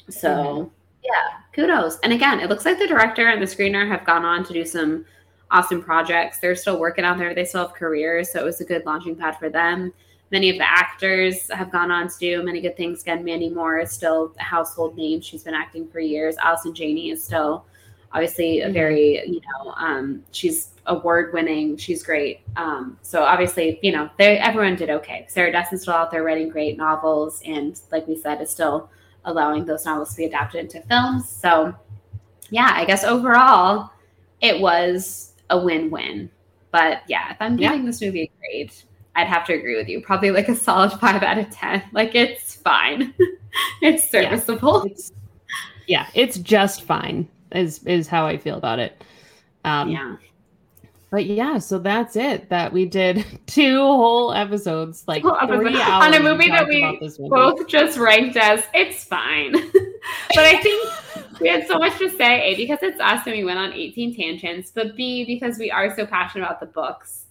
Speaker 1: So mm-hmm. yeah, kudos. And again, it looks like the director and the screener have gone on to do some awesome projects. They're still working out there. They still have careers, so it was a good launching pad for them. Many of the actors have gone on to do many good things. Again, Mandy Moore is still a household name. She's been acting for years. Allison Janney is still obviously a mm-hmm. very, you know, um, she's award winning. She's great. Um, so obviously, you know, they everyone did okay. Sarah Dessen's still out there writing great novels, and like we said, is still allowing those novels to be adapted into films. So yeah, I guess overall, it was a win win. But yeah, if I'm giving yeah. this movie a grade, I'd have to agree with you. Probably like a solid five out of 10. Like it's fine. it's serviceable.
Speaker 2: Yeah it's, yeah, it's just fine, is, is how I feel about it. Um, yeah. But yeah, so that's it. That we did two whole episodes, like three hours
Speaker 1: on a movie that we movie. both just ranked as it's fine. but I think we had so much to say, A, because it's us and we went on 18 tangents, but B, because we are so passionate about the books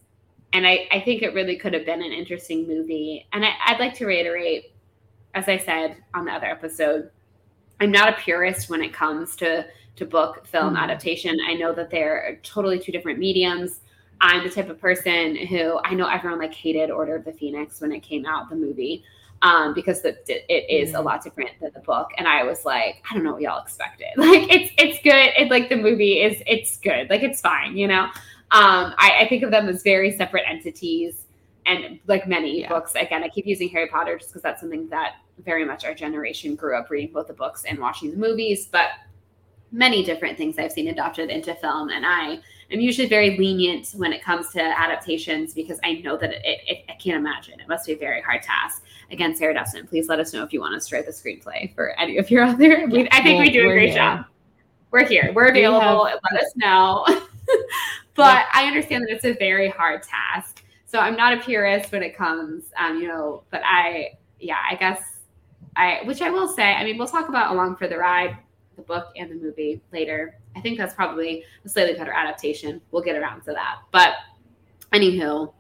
Speaker 1: and I, I think it really could have been an interesting movie. And I, I'd like to reiterate, as I said on the other episode, I'm not a purist when it comes to to book film mm-hmm. adaptation. I know that they're totally two different mediums. I'm the type of person who I know everyone like hated Order of the Phoenix when it came out, the movie, um, because the, it is mm-hmm. a lot different than the book. And I was like, I don't know what y'all expected. Like it's it's good. It like the movie is it's good. Like it's fine, you know. Um, I, I, think of them as very separate entities. And like many yeah. books, again, I keep using Harry Potter just because that's something that very much our generation grew up reading both the books and watching the movies. But many different things I've seen adopted into film. And I am usually very lenient when it comes to adaptations because I know that it, it, I can't imagine. It must be a very hard task. Again, Sarah Dessen, please let us know if you want us to write the screenplay for any of your other. Yeah, I think well, we do a great here. job. We're here. We're available. We have, let us know. but yeah. I understand that it's a very hard task. So I'm not a purist when it comes, um, you know, but I, yeah, I guess I, which I will say, I mean, we'll talk about Along for the Ride, the book and the movie later. I think that's probably a slightly better adaptation. We'll get around to that. But anywho,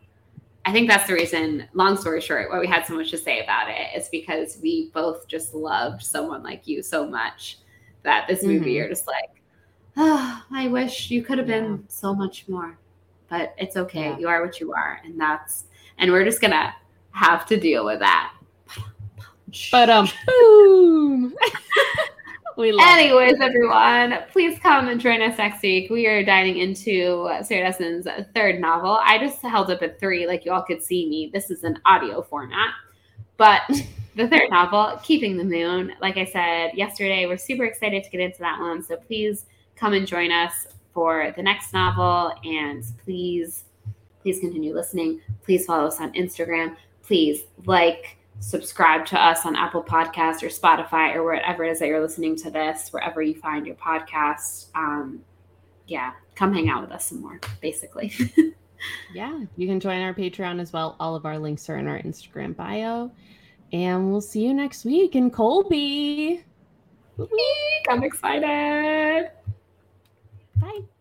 Speaker 1: I think that's the reason, long story short, why we had so much to say about it is because we both just loved someone like you so much that this movie, mm-hmm. you're just like, oh, I wish you could have been yeah. so much more, but it's okay. Yeah. You are what you are. And that's, and we're just going to have to deal with that.
Speaker 2: But, um, boom.
Speaker 1: we love Anyways, it. everyone, please come and join us next week. We are diving into Sarah Dessen's third novel. I just held up at three, like you all could see me. This is an audio format. But the third novel, Keeping the Moon, like I said yesterday, we're super excited to get into that one. So please come and join us for the next novel. And please, please continue listening. Please follow us on Instagram. Please like, subscribe to us on Apple Podcasts or Spotify or wherever it is that you're listening to this, wherever you find your podcast. Um, yeah, come hang out with us some more, basically.
Speaker 2: yeah, you can join our Patreon as well. All of our links are in our Instagram bio. And we'll see you next week in Colby.
Speaker 1: I'm excited.
Speaker 2: Bye.